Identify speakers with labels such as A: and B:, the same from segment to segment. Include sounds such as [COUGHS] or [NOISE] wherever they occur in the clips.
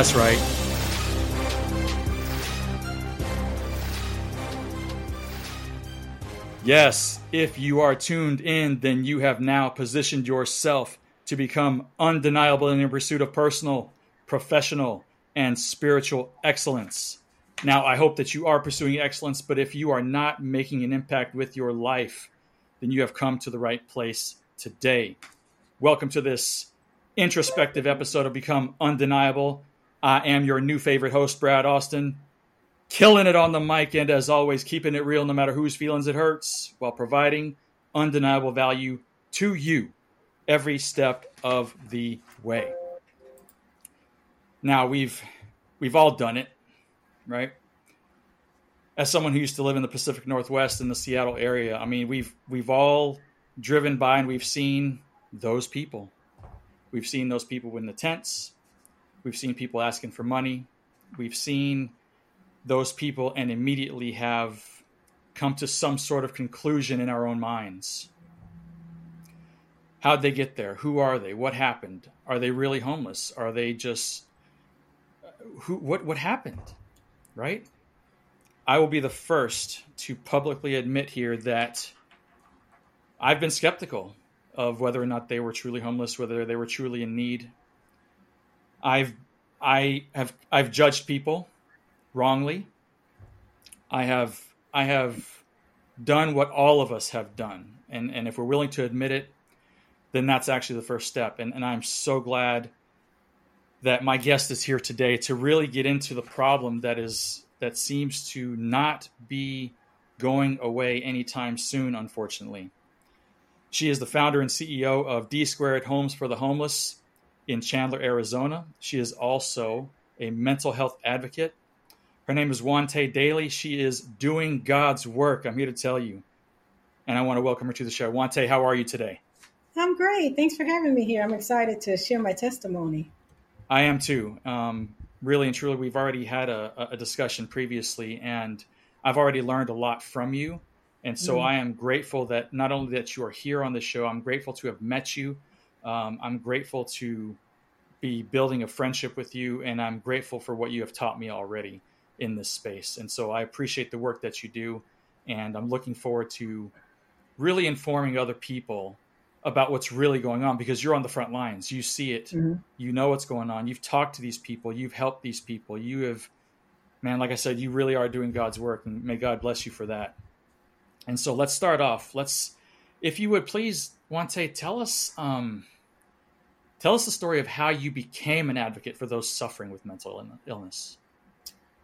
A: that's right. Yes, if you are tuned in, then you have now positioned yourself to become undeniable in your pursuit of personal, professional, and spiritual excellence. Now, I hope that you are pursuing excellence, but if you are not making an impact with your life, then you have come to the right place today. Welcome to this introspective episode of Become Undeniable. I am your new favorite host, Brad Austin, killing it on the mic, and as always, keeping it real no matter whose feelings it hurts, while providing undeniable value to you every step of the way. Now we've we've all done it, right? As someone who used to live in the Pacific Northwest in the Seattle area, I mean, we've we've all driven by and we've seen those people. We've seen those people in the tents. We've seen people asking for money. We've seen those people and immediately have come to some sort of conclusion in our own minds. How'd they get there? Who are they? What happened? Are they really homeless? Are they just who what what happened? Right? I will be the first to publicly admit here that I've been skeptical of whether or not they were truly homeless, whether they were truly in need. I've I have I've judged people wrongly. I have I have done what all of us have done. And and if we're willing to admit it, then that's actually the first step. And and I'm so glad that my guest is here today to really get into the problem that is that seems to not be going away anytime soon, unfortunately. She is the founder and CEO of DSquared Homes for the Homeless in Chandler, Arizona. She is also a mental health advocate. Her name is Juan Te Dailey. She is doing God's work. I'm here to tell you. And I want to welcome her to the show. Juan Te, how are you today?
B: I'm great. Thanks for having me here. I'm excited to share my testimony.
A: I am too. Um, really and truly, we've already had a, a, discussion previously, and I've already learned a lot from you. And so mm. I am grateful that not only that you are here on the show, I'm grateful to have met you. Um, I'm grateful to be building a friendship with you, and I'm grateful for what you have taught me already in this space. And so I appreciate the work that you do, and I'm looking forward to really informing other people about what's really going on because you're on the front lines. You see it, mm-hmm. you know what's going on. You've talked to these people, you've helped these people. You have, man, like I said, you really are doing God's work, and may God bless you for that. And so let's start off. Let's, if you would please, Juan Te, tell us, um, tell us the story of how you became an advocate for those suffering with mental illness.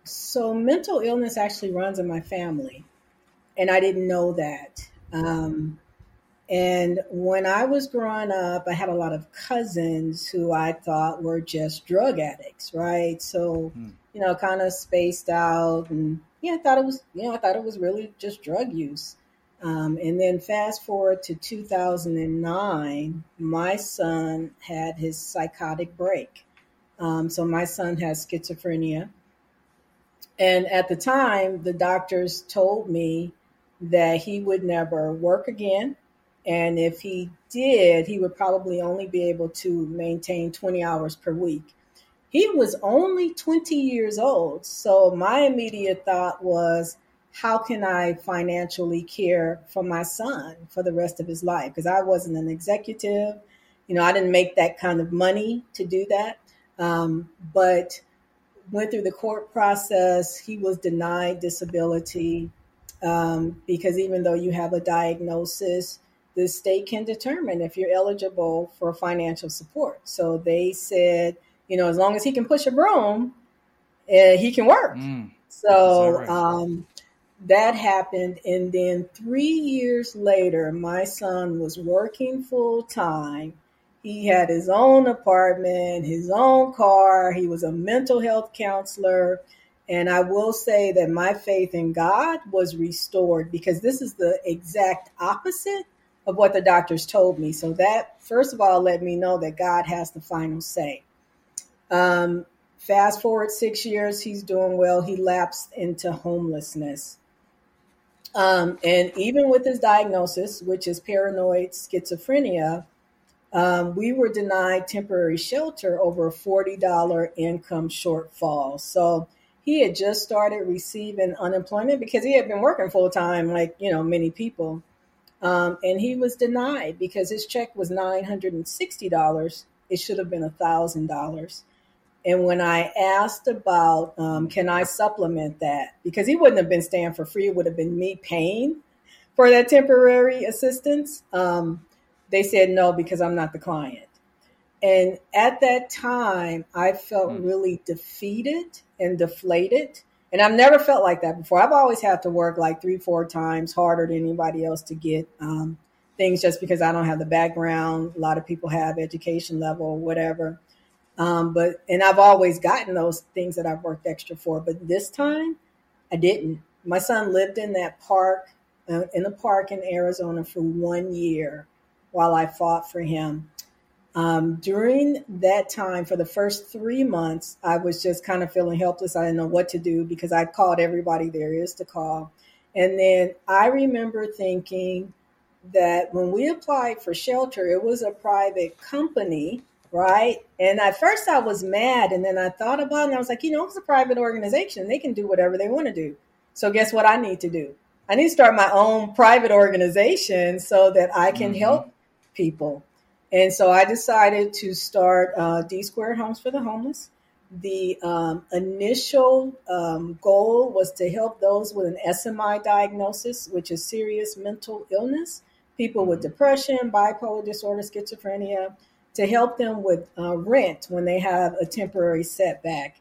B: So mental illness actually runs in my family, and I didn't know that. Um, and when I was growing up, I had a lot of cousins who I thought were just drug addicts, right? So, mm. you know, kind of spaced out and yeah, I thought it was, you know, I thought it was really just drug use. Um, and then fast forward to 2009, my son had his psychotic break. Um, so my son has schizophrenia. And at the time, the doctors told me that he would never work again and if he did, he would probably only be able to maintain 20 hours per week. He was only 20 years old. So my immediate thought was, how can I financially care for my son for the rest of his life? Because I wasn't an executive. You know, I didn't make that kind of money to do that. Um, but went through the court process. He was denied disability um, because even though you have a diagnosis, the state can determine if you're eligible for financial support. So they said, you know, as long as he can push a broom, uh, he can work. Mm. So right? um, that happened. And then three years later, my son was working full time. He had his own apartment, his own car. He was a mental health counselor. And I will say that my faith in God was restored because this is the exact opposite of what the doctors told me. So that, first of all, let me know that God has the final say. Um, fast forward six years, he's doing well. He lapsed into homelessness. Um, and even with his diagnosis, which is paranoid schizophrenia, um, we were denied temporary shelter over a $40 income shortfall. So he had just started receiving unemployment because he had been working full time, like, you know, many people. Um, and he was denied because his check was $960. It should have been $1,000. And when I asked about, um, can I supplement that? Because he wouldn't have been staying for free, it would have been me paying for that temporary assistance. Um, they said no because I'm not the client. And at that time, I felt mm. really defeated and deflated. And I've never felt like that before. I've always had to work like three, four times harder than anybody else to get um, things just because I don't have the background. A lot of people have education level, whatever. Um, but and I've always gotten those things that I've worked extra for. But this time, I didn't. My son lived in that park, uh, in the park in Arizona for one year while I fought for him. Um, during that time, for the first three months, I was just kind of feeling helpless. I didn't know what to do because I called everybody there is to call. And then I remember thinking that when we applied for shelter, it was a private company, right? And at first I was mad. And then I thought about it and I was like, you know, it's a private organization. They can do whatever they want to do. So guess what I need to do? I need to start my own private organization so that I can mm-hmm. help people. And so I decided to start uh, DSquared Homes for the Homeless. The um, initial um, goal was to help those with an SMI diagnosis, which is serious mental illness, people with mm-hmm. depression, bipolar disorder, schizophrenia, to help them with uh, rent when they have a temporary setback.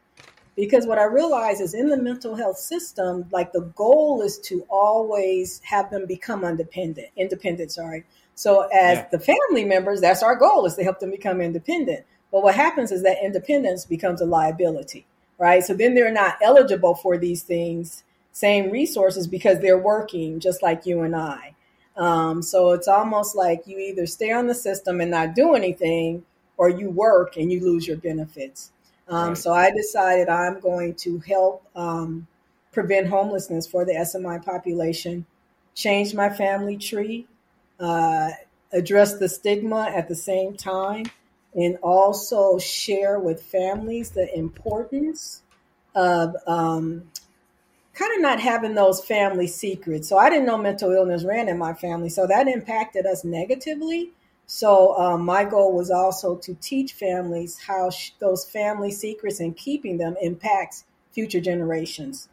B: Because what I realize is in the mental health system, like the goal is to always have them become independent, independent, sorry. So as yeah. the family members, that's our goal is to help them become independent. But what happens is that independence becomes a liability, right? So then they're not eligible for these things, same resources because they're working just like you and I. Um, so it's almost like you either stay on the system and not do anything, or you work and you lose your benefits. Um, right. So I decided I'm going to help um, prevent homelessness for the SMI population, change my family tree, uh, address the stigma at the same time, and also share with families the importance of um, kind of not having those family secrets. So I didn't know mental illness ran in my family, so that impacted us negatively. So um, my goal was also to teach families how sh- those family secrets and keeping them impacts future generations.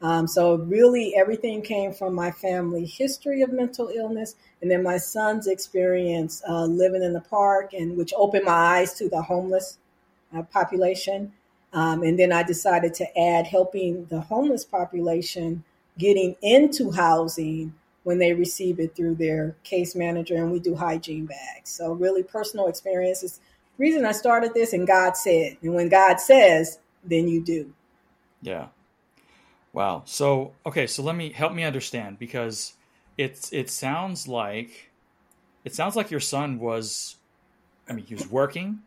B: Um, so really, everything came from my family history of mental illness, and then my son's experience uh, living in the park, and which opened my eyes to the homeless uh, population. Um, and then I decided to add helping the homeless population getting into housing when they receive it through their case manager, and we do hygiene bags. So really, personal experiences. Reason I started this, and God said, and when God says, then you do.
A: Yeah. Wow. So okay, so let me help me understand because it's it sounds like it sounds like your son was I mean he was working.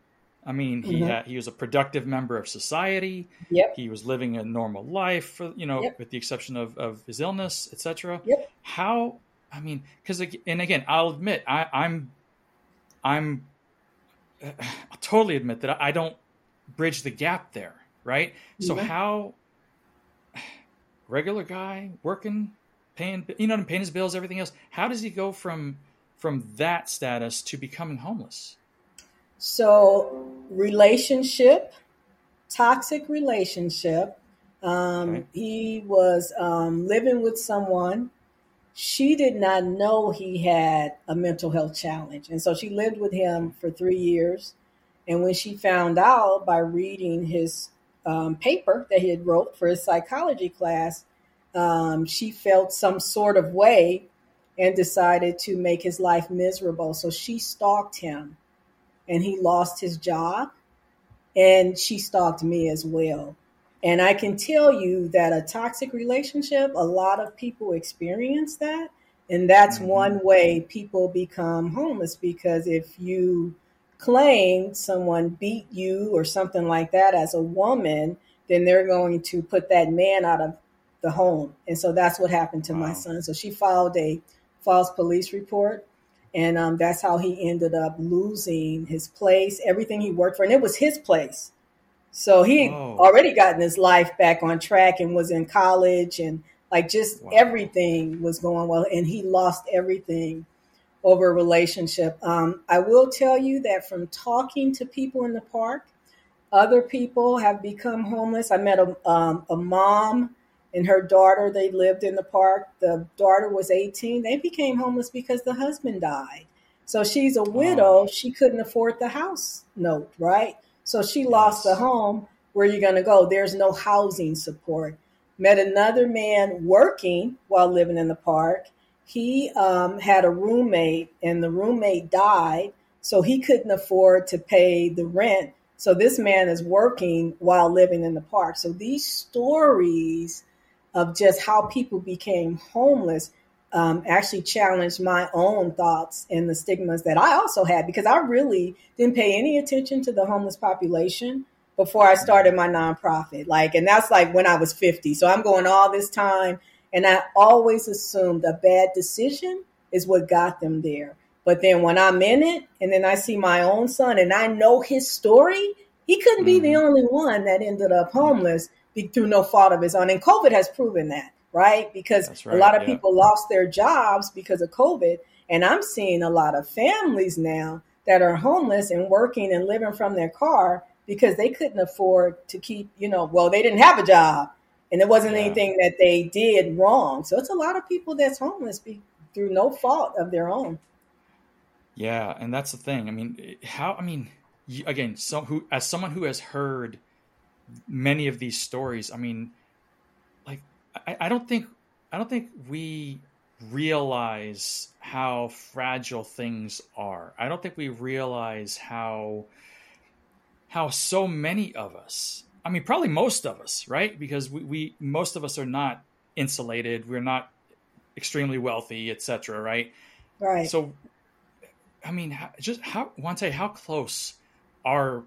A: I mean he mm-hmm. had he was a productive member of society.
B: Yep.
A: He was living a normal life for you know yep. with the exception of of his illness, etc.
B: Yep.
A: How I mean cuz and again I'll admit I I'm I'm I'll totally admit that I don't bridge the gap there, right? So how regular guy working, paying you know paying his bills, everything else. How does he go from from that status to becoming homeless?
B: So relationship, toxic relationship. Um, okay. He was um, living with someone. She did not know he had a mental health challenge, and so she lived with him for three years. And when she found out by reading his um, paper that he had wrote for his psychology class, um, she felt some sort of way and decided to make his life miserable. So she stalked him, and he lost his job, and she stalked me as well. And I can tell you that a toxic relationship, a lot of people experience that. And that's mm-hmm. one way people become homeless because if you claim someone beat you or something like that as a woman, then they're going to put that man out of the home. And so that's what happened to wow. my son. So she filed a false police report. And um, that's how he ended up losing his place, everything he worked for, and it was his place. So he
A: Oh,
B: already gotten his life back on track and was in college and like just
A: wow.
B: everything was going well, and he lost everything over a relationship. Um, I will tell you that from talking to people in the park, other people have become homeless. I met a, um, a mom and her daughter. They lived in the park. The daughter was 18. They became homeless because the husband died. So she's a
A: Oh,
B: widow. She couldn't afford the house note, right? So she lost the home. Where are you going to go? There's no housing support. Met another man working while living in the park. He um, had a roommate, and the roommate died. So he couldn't afford to pay the rent so this man is working while living in the park. So these stories of just how people became homeless um, actually challenged my own thoughts and the stigmas that I also had because I really didn't pay any attention to the homeless population before I started my nonprofit. Like, and that's like when I was 50. So I'm going all this time, and I always assumed a bad decision is what got them there. But then when I'm in it, and then I see my own son, and I know his story, he couldn't be the
A: hmm
B: only one that ended up homeless be- through no fault of his own. And COVID has proven that, right? Because
A: that's
B: a lot of
A: Yeah.
B: people lost their jobs because of COVID. And I'm seeing a lot of families now that are homeless and working and living from their car because they couldn't afford to keep, you know, well, they didn't have a job and it wasn't
A: Yeah.
B: anything that they did wrong. So it's a lot of people that's homeless be, through no fault of their own.
A: Yeah, and that's the thing. I mean, how, I mean, you, again, so who, as someone who has heard many of these stories, I mean, like, I, I don't think, I don't think we realize how fragile things are. I don't think we realize how, how so many of us, I mean, probably most of us, right? Because we, we most of us are not insulated. We're not extremely wealthy, etc. Right?
B: Right.
A: So I mean, how, just how Juan Te, how close are?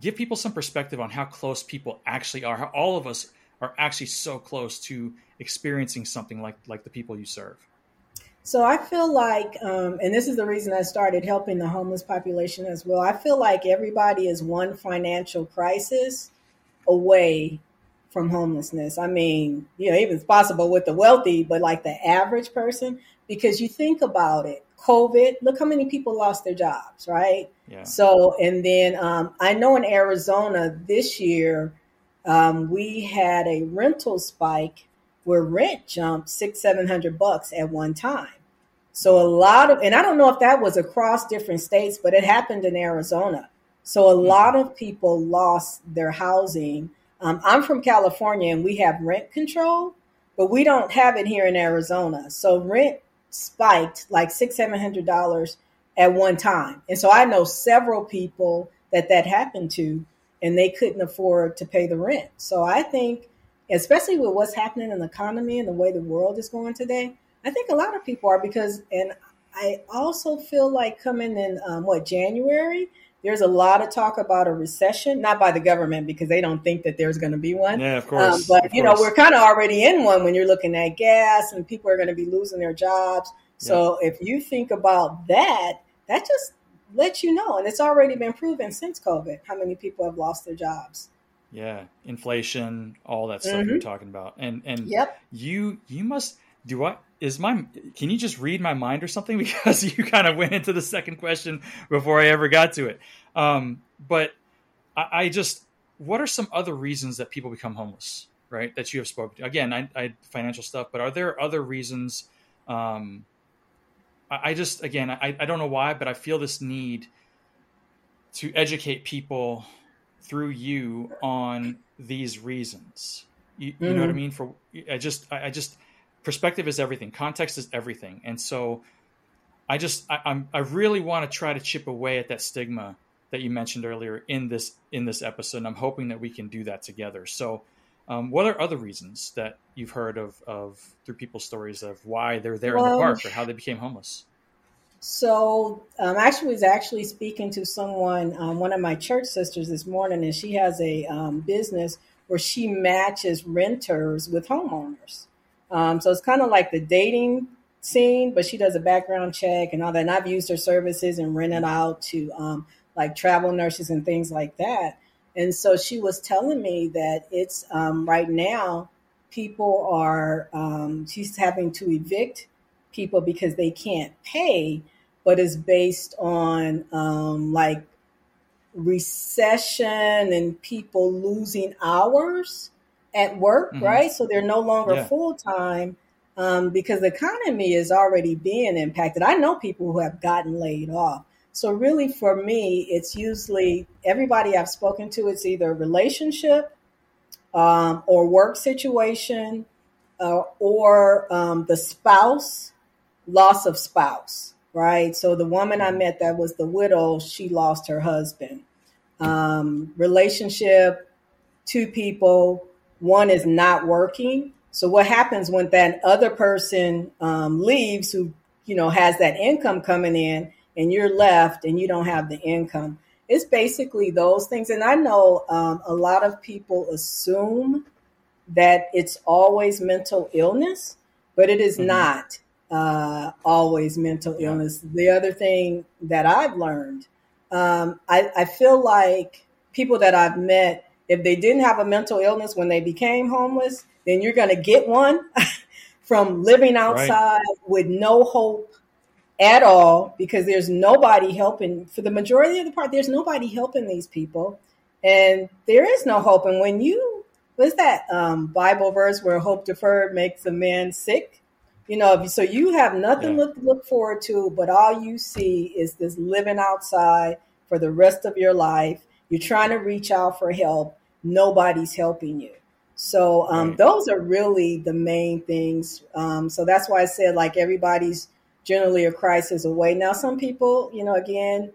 A: Give people some perspective on how close people actually are. How all of us are actually so close to experiencing something like like the people you serve.
B: So I feel like, um, and this is the reason I started helping the homeless population as well. I feel like everybody is one financial crisis away from homelessness. I mean, you know, even it's possible with the wealthy, but like the average person, because you think about it, COVID, look how many people lost their jobs, right?
A: Yeah.
B: So, and then um, I know in Arizona this year, um, we had a rental spike where rent jumped six, seven hundred bucks at one time. So a lot of, and I don't know if that was across different states, but it happened in Arizona. So a lot of people lost their housing. Um, I'm from California and we have rent control, but we don't have it here in Arizona. So rent spiked like six, seven hundred dollars at one time. And so I know several people that that happened to, and they couldn't afford to pay the rent. So I think, especially with what's happening in the economy and the way the world is going today, I think a lot of people are because, and I also feel like coming in um, what January, there's a lot of talk about a recession, not by the government because they don't think that there's going to be one.
A: Yeah, of
B: Um,
A: course,
B: but
A: of
B: you know, we're kind of already in one when you're looking at gas and people are going to be losing their jobs. So if you think about that, that just lets you know, and it's already been proven since COVID how many people have lost their jobs.
A: Yeah, inflation, all that stuff
B: hmm
A: you're talking about, and and
B: Yep.
A: you you must do I is my can you just read my mind or something [LAUGHS] because you kind of went into the second question before I ever got to it. Um, but I, I just what are some other reasons that people become homeless, right? That you have spoken to. Again, I, I financial stuff, but are there other reasons? Um, I, I just again I, I don't know why, but I feel this need to educate people through you on these reasons. You, you know what I
B: hmm
A: mean? For I just I, I just perspective is everything. Context is everything, and so I just I, I'm I really want to try to chip away at that stigma that you mentioned earlier in this in this episode. And I'm hoping that we can do that together. So, um, what are other reasons that you've heard of of through people's stories of why they're there in the park or how they became homeless?
B: so um, I was actually speaking to someone, um, one of my church sisters this morning, and she has a um, business where she matches renters with homeowners. Um, so it's kind of like the dating scene, but she does a background check and all that. And I've used her services and rented out to um, like travel nurses and things like that. And so she was telling me that it's um, right now people are um, she's having to evict people because they can't pay, but it's based on um, like recession and people losing hours at work, mm-hmm. right? So they're no longer yeah. full time um, because the economy is already being impacted. I know people who have gotten laid off. So really, for me, it's usually everybody I've spoken to. It's either relationship um, or work situation, uh, or um, the spouse loss of spouse. Right. So the woman I met that was the widow, she lost her husband. Um, relationship, two people, one is not working. So what happens when that other person um, leaves, who you know has that income coming in? And you're left and you don't have the income. It's basically those things. And I know um, a lot of people assume that it's always mental illness, but it is mm-hmm. not uh, always mental illness. The other thing that I've learned, um, I, I feel like people that I've met, if they didn't have a mental illness when they became homeless, then you're going to get one [LAUGHS] from living outside right. with no hope at all because there's nobody helping for the majority of the part there's nobody helping these people. And there is no hope. And when you what's that um, bible verse where hope deferred makes a man sick? You know so you have nothing yeah. to look forward to but all you see is this living outside for the rest of your life. You're trying to reach out for help. Nobody's helping you. So um, right. those are really the main things. Um, so that's why i said like everybody's generally a crisis away. Now, some people, you know, again,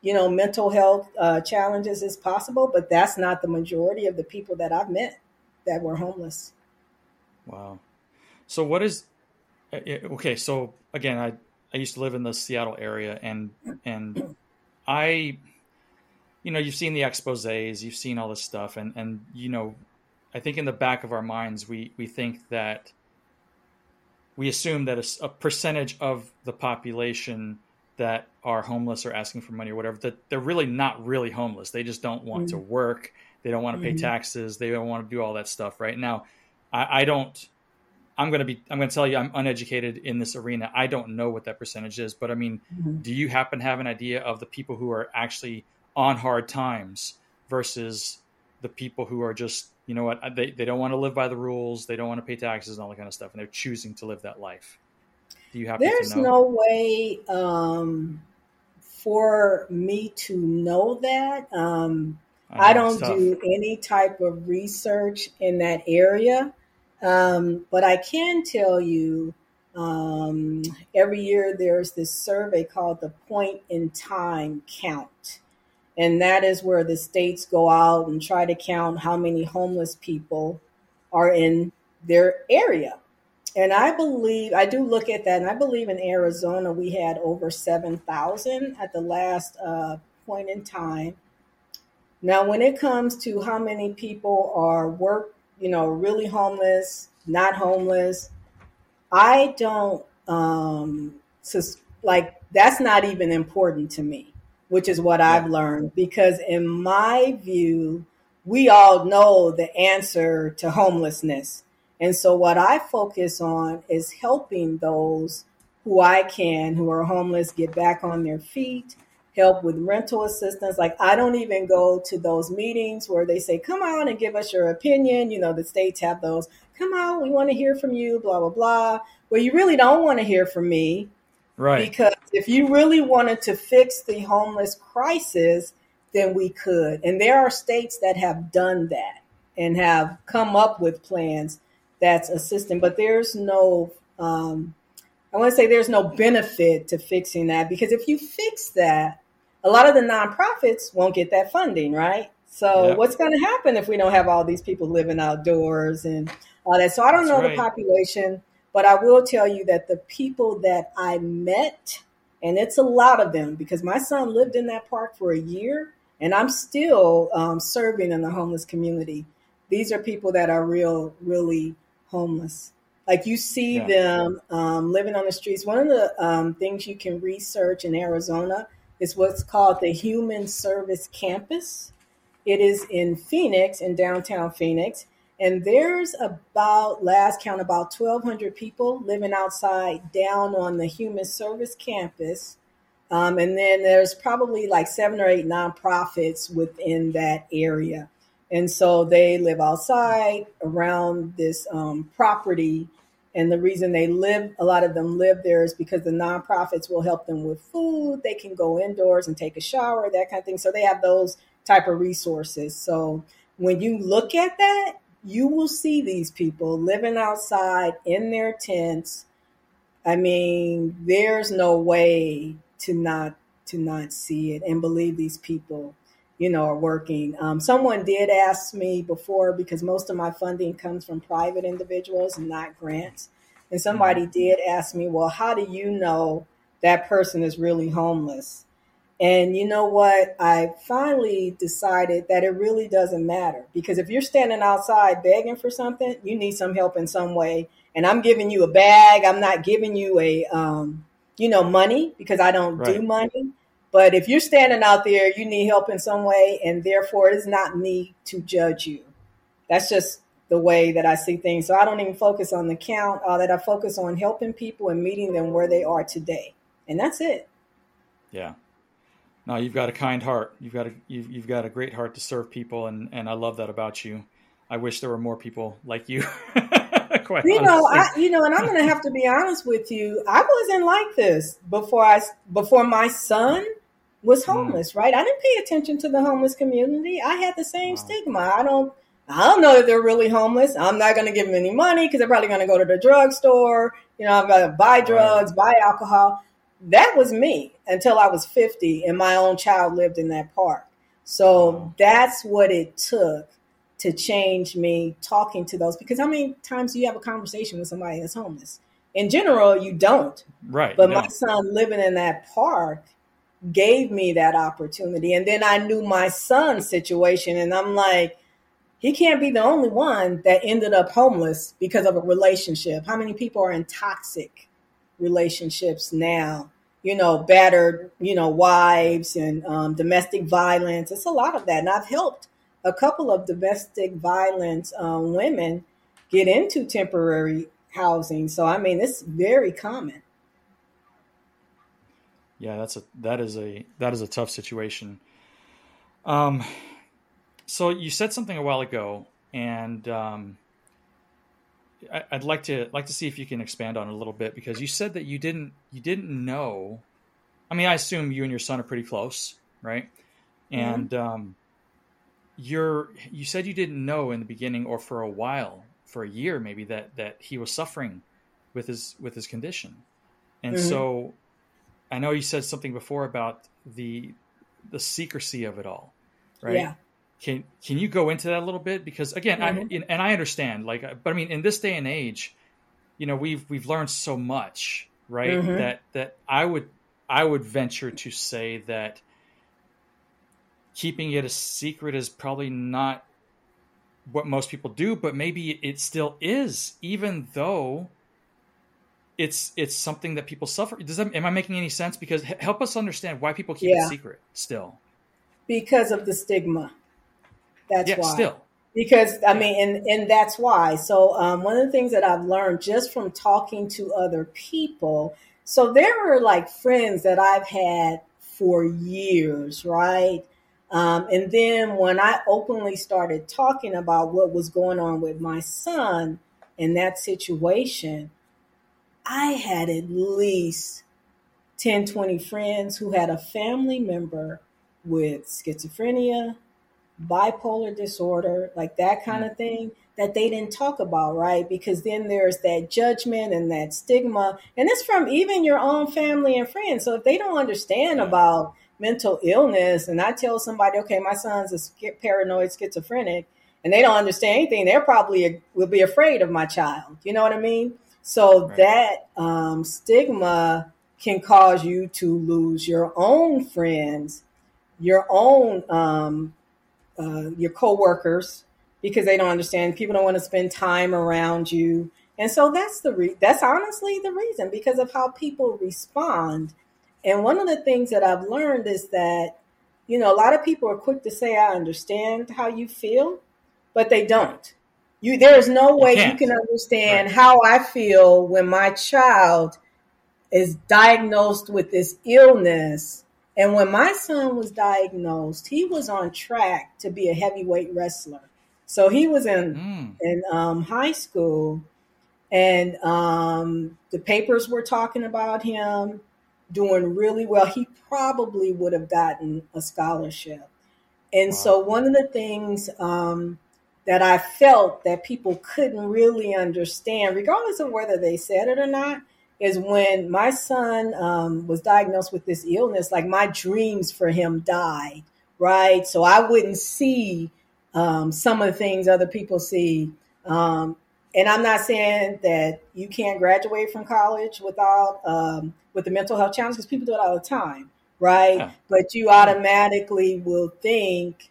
B: you know, mental health uh, challenges is possible, but that's not the majority of the people that I've met that were homeless.
A: Wow. So, what is uh, okay? So, again, I I used to live in the Seattle area, and and I, you know, you've seen the exposés, you've seen all this stuff, and and you know, I think in the back of our minds, we we think that we assume that a, a, percentage of the population that are homeless or asking for money or whatever that they're really not really homeless they just don't want mm-hmm. to work they don't want to pay mm-hmm. taxes they don't want to do all that stuff right now i, I don't i'm going to be i'm going to tell you i'm uneducated in this arena i don't know what that percentage is but i mean mm-hmm. do you happen to have an idea of the people who are actually on hard times versus the people who are just you know what they, they don't want to live by the rules they don't want to pay taxes and all that kind of stuff and they're choosing to live that life. Do you have
B: there's no way um, for me to know that. Um, I, I, don't do any type of research in that area. Um, but i can tell you um, every year there's this survey called the point in time count and that is where the states go out and try to count how many homeless people are in their area. And I believe, I do look at that, and I believe in Arizona we had over 7,000 at the last uh, point in time. Now, when it comes to how many people are work, you know, really homeless, not homeless, I don't, um, sus- like, that's not even important to me which is what. I've learned. Because in my view, we all know the answer to homelessness. And so what I focus on is helping those who I can who are homeless get back on their feet, help with rental assistance. Like I don't even go to those meetings where they say, come on and give us your opinion. You know, the states have those, come on, we want to hear from you, blah, blah, blah. Well, you really don't want to hear from me
A: Right.
B: Because if you really wanted to fix the homeless crisis, then we could. And there are states that have done that and have come up with plans that's assisting, but there's no, um, I want to say there's no benefit to fixing that because if you fix that, a lot of the nonprofits won't get that funding, right? So yep. what's going to happen if we don't have all these people living outdoors and all that? So I don't that's know right. the population but I will tell you that the people that I met, and it's a lot of them because my son lived in that park for a year and I'm still um, serving in the homeless community. These are people that are real, really homeless. Like you see
A: Yeah.
B: them um, living on the streets. One of the um, things you can research in Arizona is what's called the Human Service Campus. It is in Phoenix, in downtown Phoenix. And there's about, last count, about 1,200 people living outside down on the Human Service Campus. Um, and then there's probably like seven or eight nonprofits within that area. And so they live outside around this um, property. And the reason they live, a lot of them live there is because the nonprofits will help them with food. They can go indoors and take a shower, that kind of thing. So they have those type of resources. So when you look at that, you will see these people living outside in their tents. I mean, there's no way to not to not see it and believe these people, you know, are working. Um, someone did ask me before because most of my funding comes from private individuals and not grants. And somebody did ask me, well, how do you know that person is really homeless? And you know what? I finally decided that it really doesn't matter because if you're standing outside begging for something, you need some help in some way. And I'm giving you a bag. I'm not giving you a, um, you know, money because I don't do money. But if you're standing out there, you need help in some way, and therefore it is not me to judge you. That's just the way that I see things. So I don't even focus on the count. All that I focus on helping people and meeting them where they are today, and that's it.
A: Yeah. No, you've got a kind heart. You've got a you've, you've got a great heart to serve people, and and I love that about you. I wish there were more people like you. [LAUGHS] Quite
B: You know. I you know, and I'm going to have to be honest with you. I wasn't like this before I before my son was
A: Mm.
B: homeless. Right? I didn't pay attention to the homeless community. I had the same
A: Wow.
B: stigma. I don't. I don't know if they're really homeless. I'm not going to give them any money because they're probably going to go to the drugstore. You know, I'm going to buy drugs, buy alcohol. That was me until I was 50 and my own child lived in that park. So that's what it took to change me talking to those because how many times do you have a conversation with somebody that's homeless? In general, you don't.
A: Right.
B: But
A: no.
B: my son living in that park gave me that opportunity. And then I knew my son's situation, and I'm like, he can't be the only one that ended up homeless because of a relationship. How many people are in toxic relationships now? You know, battered, you know, wives and um, domestic violence. It's a lot of that. And I've helped a couple of domestic violence um, women get into temporary housing. So, I mean, it's very common.
A: Yeah, that's a that is a that is a tough situation. Um, so you said something a while ago, and um, I'd like to like to see if you can expand on it a little bit because you said that you didn't you didn't know. I mean, I assume you and your son are pretty close, right? And um, you're you said you didn't know in the beginning or for a while, for a year maybe that that he was suffering with his with his condition, and
B: Mhm.
A: so I know you said something before about the the secrecy of it all, right?
B: Yeah.
A: Can can you go into that a little bit? Because again, I
B: Mhm.
A: and I understand, like, but I mean, in this day and age, you know, we've we've learned so much, right?
B: Mhm.
A: That that I would I would venture to say that keeping it a secret is probably not what most people do, but maybe it still is, even though it's it's something that people suffer. Does that am I making any sense? Because h- help us understand why people keep
B: Yeah.
A: it secret still.
B: Because of the stigma. That's
A: yeah,
B: why.
A: still.
B: because I mean, and and that's why. So um, one of the things that I've learned just from talking to other people. So there were like friends that I've had for years, right? Um, and then when I openly started talking about what was going on with my son in that situation, I had at least 10, 20 friends who had a family member with schizophrenia, bipolar disorder, like that kind of thing, that they didn't talk about, right? Because then there's that judgment and that stigma. And it's from even your own family and friends. So if they don't understand
A: Yeah.
B: about mental illness, and I tell somebody, okay, my son's a paranoid schizophrenic, and they don't understand anything, they're probably will be afraid of my child. You know what I mean? So
A: Right.
B: that um, stigma can cause you to lose your own friends, your own um, uh, your coworkers because they don't understand. People don't want to spend time around you. And so that's the re- that's honestly the reason because of how people respond. And one of the things that I've learned is that you know a lot of people are quick to say I understand how you feel, but they don't. You there is no way you, you can understand right. how I feel when my child is diagnosed with this illness. And when my son was diagnosed, he was on track to be a heavyweight wrestler. So he was in mm. in um, high school, and um, the papers were talking about him doing really well. He probably would have gotten a scholarship. And wow. so one of the things um, that I felt that people couldn't really understand, regardless of whether they said it or not, is when my son um, was diagnosed with this illness, like my dreams for him died, right? So I wouldn't see um, some of the things other people see. Um, and I'm not saying that you can't graduate from college without um, with the mental health challenge because people do it all the time, right? Yeah. But you automatically will think,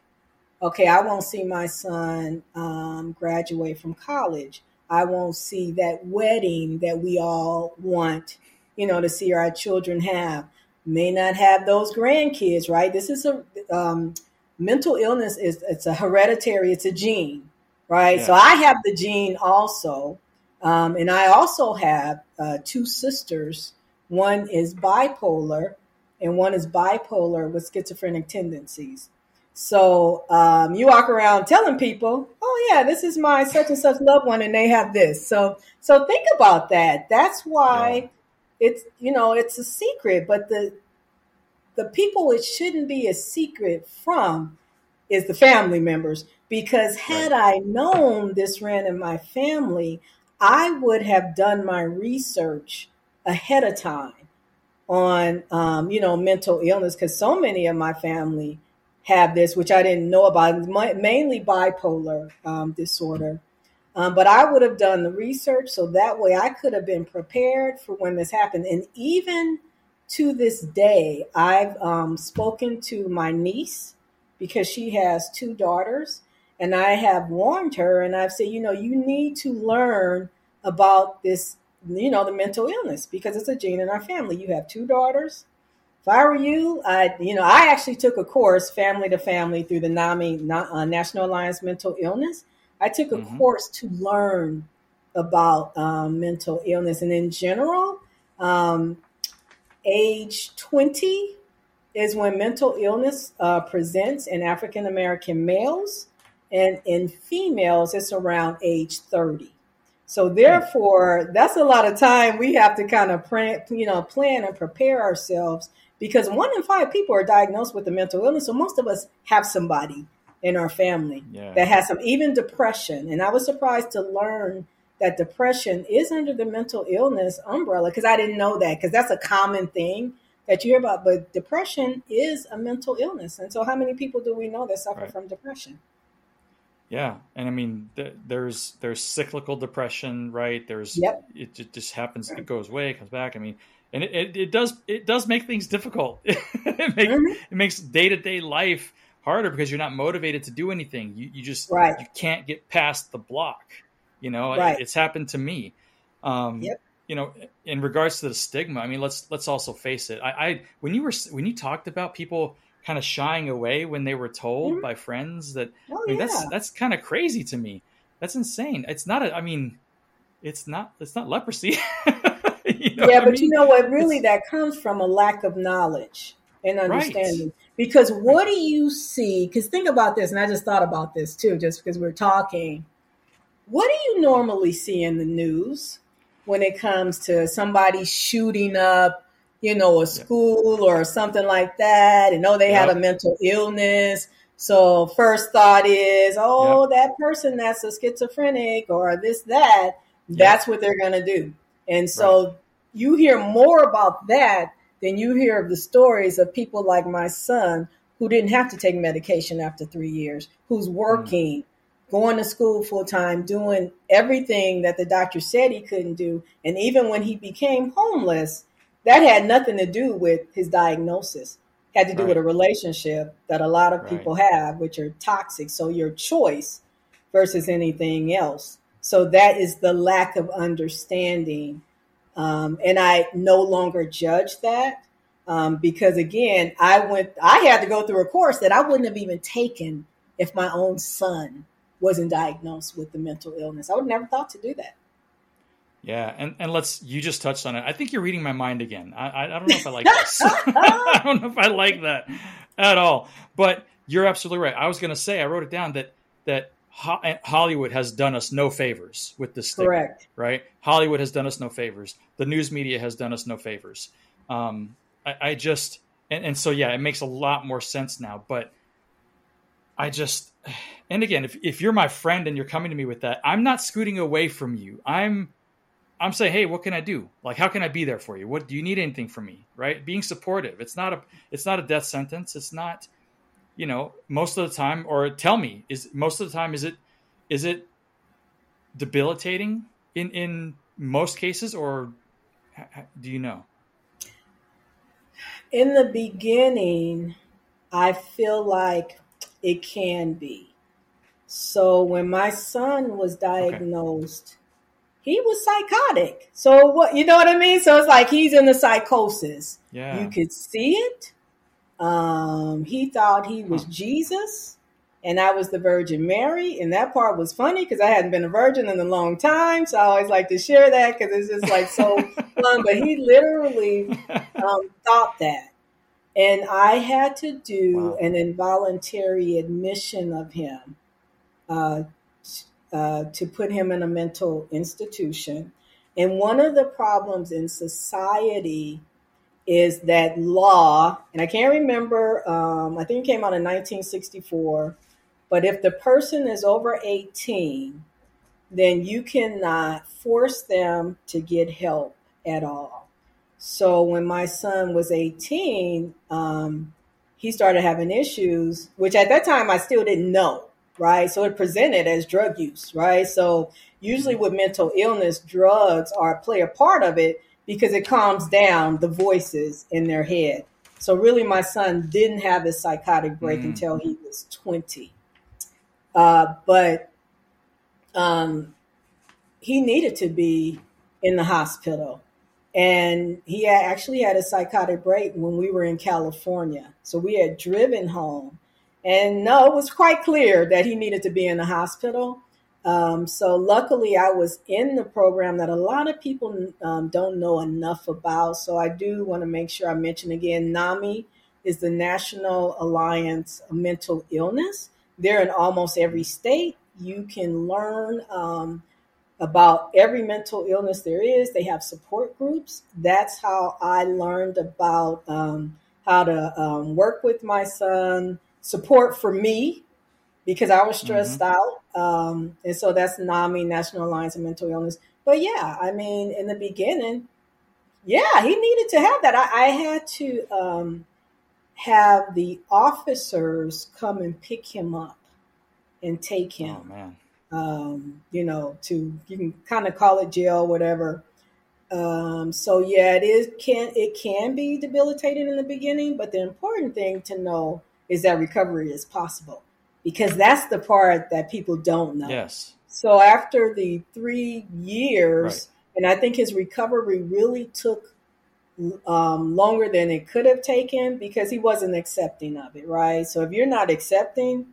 B: okay, I won't see my son um, graduate from college. I won't see that wedding that we all want, you know, to see our children have. May not have those grandkids, right? This is a um, mental illness is it's a hereditary, it's a gene, right? Yeah. So I have the gene also, um, and I also have uh, two sisters. One is bipolar, and one is bipolar with schizophrenic tendencies. So um, you walk around telling people, "Oh yeah, this is my such and such loved one, and they have this." So so think about that. That's why yeah. it's you know it's a secret, but the the people it shouldn't be a secret from is the family members. Because had right. I known this ran in my family, I would have done my research ahead of time on um, you know mental illness because so many of my family have this, which I didn't know about, mainly bipolar um, disorder. Um, but I would have done the research so that way I could have been prepared for when this happened. And even to this day, I've um, spoken to my niece because she has two daughters, and I have warned her and I've said, you know, you need to learn about this, you know, the mental illness because it's a gene in our family. You have two daughters if I were you, I, you know, I actually took a course, family to family, through the NAMI uh, National Alliance Mental Illness. I took a mm-hmm. course to learn about um, mental illness, and in general, um, age twenty is when mental illness uh, presents in African American males, and in females, it's around age thirty. So therefore, that's a lot of time we have to kind of plan, you know, plan and prepare ourselves because one in five people are diagnosed with a mental illness. So most of us have somebody in our family yeah. that has some, even depression. And I was surprised to learn that depression is under the mental illness umbrella because I didn't know that because that's a common thing that you hear about. But depression is a mental illness. And so, how many people do we know that suffer right. from depression?
A: Yeah, and I mean, th- there's there's cyclical depression, right? There's
B: yep.
A: it, just happens, it goes away, it comes back. I mean, and it, it, it does it does make things difficult. [LAUGHS] it, makes, mm-hmm. it makes day to day life harder because you're not motivated to do anything. You you just
B: right.
A: you can't get past the block. You know,
B: right.
A: it's happened to me. Um,
B: yep.
A: You know, in regards to the stigma, I mean, let's let's also face it. I, I when you were when you talked about people kind of shying away when they were told mm-hmm. by friends that
B: oh,
A: I mean,
B: yeah.
A: that's that's kind of crazy to me. That's insane. It's not a. I mean, it's not it's not leprosy. [LAUGHS]
B: yeah, but I mean? you know what? Really, that comes from a lack of knowledge and understanding. Right. Because what do you see? Because think about this, and I just thought about this too, just because we're talking. What do you normally see in the news when it comes to somebody shooting up, you know, a school or something like that? And oh, they yep. had a mental illness. So first thought is, oh, that person that's a schizophrenic or this that. That's what they're gonna do. And so right. You hear more about that than you hear of the stories of people like my son who didn't have to take medication after three years, who's working, mm. going to school full time, doing everything that the doctor said he couldn't do. And even when he became homeless, that had nothing to do with his diagnosis. Had to do right. with a relationship that a lot of people have, which are toxic. So your choice versus anything else. So that is the lack of understanding. Um, and I no longer judge that um, because, again, I went, I had to go through a course that I wouldn't have even taken if my own son wasn't diagnosed with the mental illness. I would never thought to do that.
A: Yeah, and, and let's you just touched on it. I think you're reading my mind again. I, I, don't know if I like this. [LAUGHS] I don't know if I like that at all. But you're absolutely right. I was going to say I wrote it down that that Hollywood has done us no favors with this. Stigma, Correct. Right. Hollywood has done us no favors. The news media has done us no favors. Um, I, I just and, and so yeah, it makes a lot more sense now. But I just and again, if if you're my friend and you're coming to me with that, I'm not scooting away from you. I'm I'm saying, hey, what can I do? Like, how can I be there for you? What do you need anything from me? Right? Being supportive. It's not a it's not a death sentence. It's not, you know, most of the time. Or tell me, is most of the time is it is it debilitating in in most cases, or do you know?
B: In the beginning, I feel like it can be. So when my son was diagnosed. Okay he was psychotic. So what you know what I mean? So it's like he's in the psychosis. Yeah. You could see it. Um, he thought he was. Jesus and I was the Virgin Mary. And that part was funny because I hadn't been a virgin in a long time. So I always like to share that because it's just like so [LAUGHS] fun. But he literally um, thought that. And I had to do wow. an involuntary admission of him uh, uh, to put him in a mental institution. And one of the problems in society is that law, and I can't remember, um, I think it came out in 1964, but if the person is over 18, then you cannot force them to get help at all. So when my son was 18, um, he started having issues, which at that time I still didn't know right? So it presented as drug use, right? So usually with mental illness, drugs are play a part of it because it calms down the voices in their head. So really, my son didn't have his psychotic break mm. until he was 20. Uh, but um, he needed to be in the hospital. And he actually had a psychotic break when we were in California. So we had driven home and no, it was quite clear that he needed to be in the hospital. Um, so luckily, I was in the program that a lot of people um, don't know enough about. So I do want to make sure I mention again NAMI is the National Alliance of Mental Illness. They're in almost every state. You can learn um, about every mental illness there is. They have support groups. That's how I learned about um, how to um, work with my son support for me because I was stressed mm-hmm. out. Um, and so that's NAMI, National Alliance of Mental Illness. But yeah, I mean, in the beginning, yeah, he needed to have that. I, I had to um, have the officers come and pick him up and take him. Oh, man. Um, you know, to you can kind of call it jail, whatever. Um, so yeah, it is can it can be debilitating in the beginning, but the important thing to know is that recovery is possible because that's the part that people don't know.
A: Yes.
B: So after the three years, right. and I think his recovery really took um, longer than it could have taken because he wasn't accepting of it, right? So if you're not accepting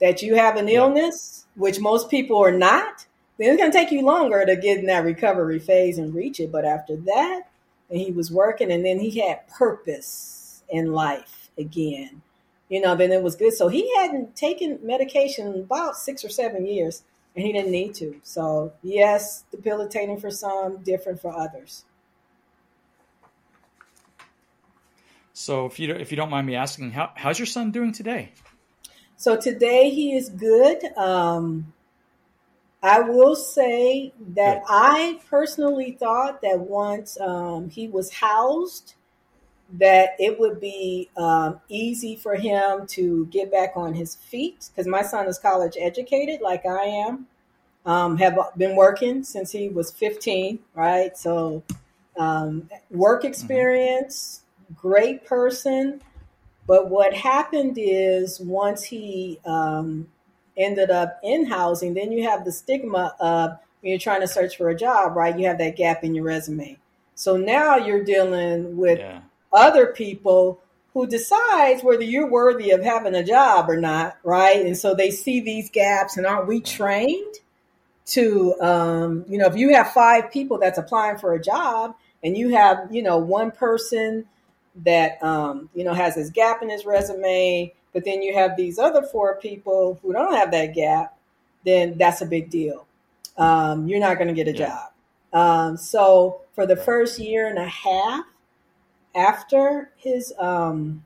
B: that you have an illness, which most people are not, then it's going to take you longer to get in that recovery phase and reach it. But after that, and he was working, and then he had purpose in life again you know, then it was good. So he hadn't taken medication about six or seven years, and he didn't need to. So yes, debilitating for some, different for others.
A: So if you if you don't mind me asking, how, how's your son doing today?
B: So today he is good. Um, I will say that good. I personally thought that once um, he was housed that it would be um, easy for him to get back on his feet because my son is college educated like i am um, have been working since he was 15 right so um, work mm-hmm. experience great person but what happened is once he um, ended up in housing, then you have the stigma of when you're trying to search for a job, right? You have that gap in your resume. So now you're dealing with yeah. Other people who decides whether you're worthy of having a job or not, right? And so they see these gaps, and aren't we trained to, um, you know, if you have five people that's applying for a job, and you have, you know, one person that, um, you know, has this gap in his resume, but then you have these other four people who don't have that gap, then that's a big deal. Um, you're not going to get a yeah. job. Um, so for the first year and a half after his um,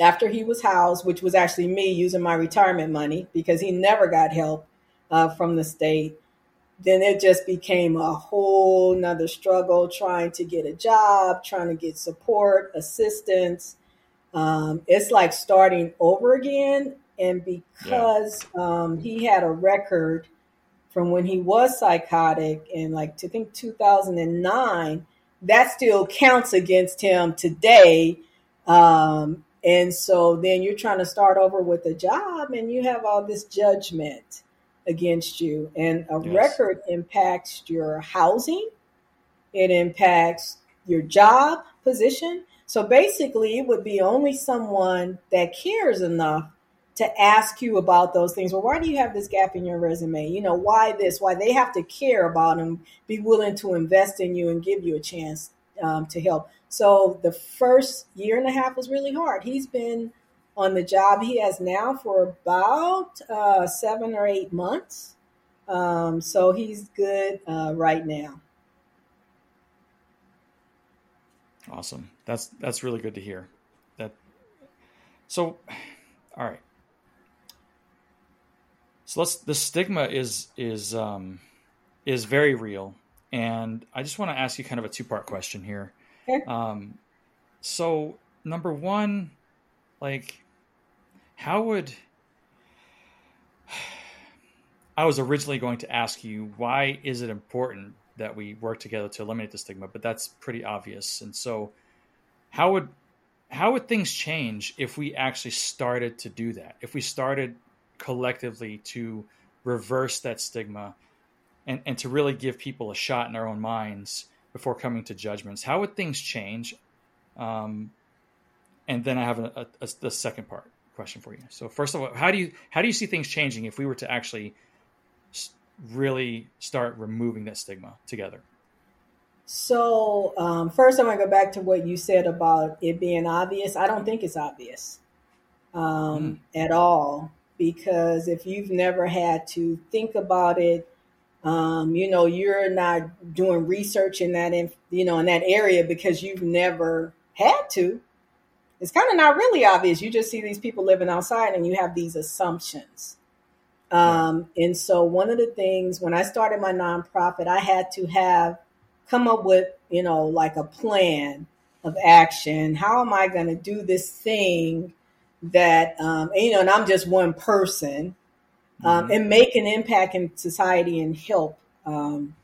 B: after he was housed, which was actually me using my retirement money because he never got help uh, from the state, then it just became a whole nother struggle trying to get a job, trying to get support, assistance. Um, it's like starting over again. And because yeah. um, he had a record from when he was psychotic in like to think 2009 that still counts against him today. Um, and so then you're trying to start over with a job and you have all this judgment against you. And a yes. record impacts your housing. It impacts your job position. So basically it would be only someone that cares enough to ask you about those things. Well, why do you have this gap in your resume? You know, why this? Why they have to care about them, be willing to invest in you and give you a chance um, to help. So the first year and a half was really hard. He's been on the job he has now for about uh, seven or eight months. Um, so he's good uh, right now.
A: Awesome. That's that's really good to hear. That so all right. So let's the stigma is is um, is very real, and I just want to ask you kind of a two part question here. Okay. Um, so number one, like, how would [SIGHS] I was originally going to ask you why is it important that we work together to eliminate the stigma, but that's pretty obvious. And so, how would how would things change if we actually started to do that? If we started collectively to reverse that stigma and, and to really give people a shot in their own minds before coming to judgments. How would things change? Um, and then I have a, a, a, second part question for you. So first of all, how do you how do you see things changing if we were to actually really start removing that stigma together?
B: So um, first, I want to go back to what you said about it being obvious. I don't think it's obvious um, mm. at all because if you've never had to think about it, um, you know, you're not doing research in that, in, you know, in that area because you've never had to. It's kind of not really obvious. You just see these people living outside and you have these assumptions. Um, and so one of the things when I started my nonprofit, I had to have come up with, you know, like a plan of action. How am I going to do this thing that um, and, you know, and I'm just one person, um, mm-hmm. and make an impact in society and help. Um,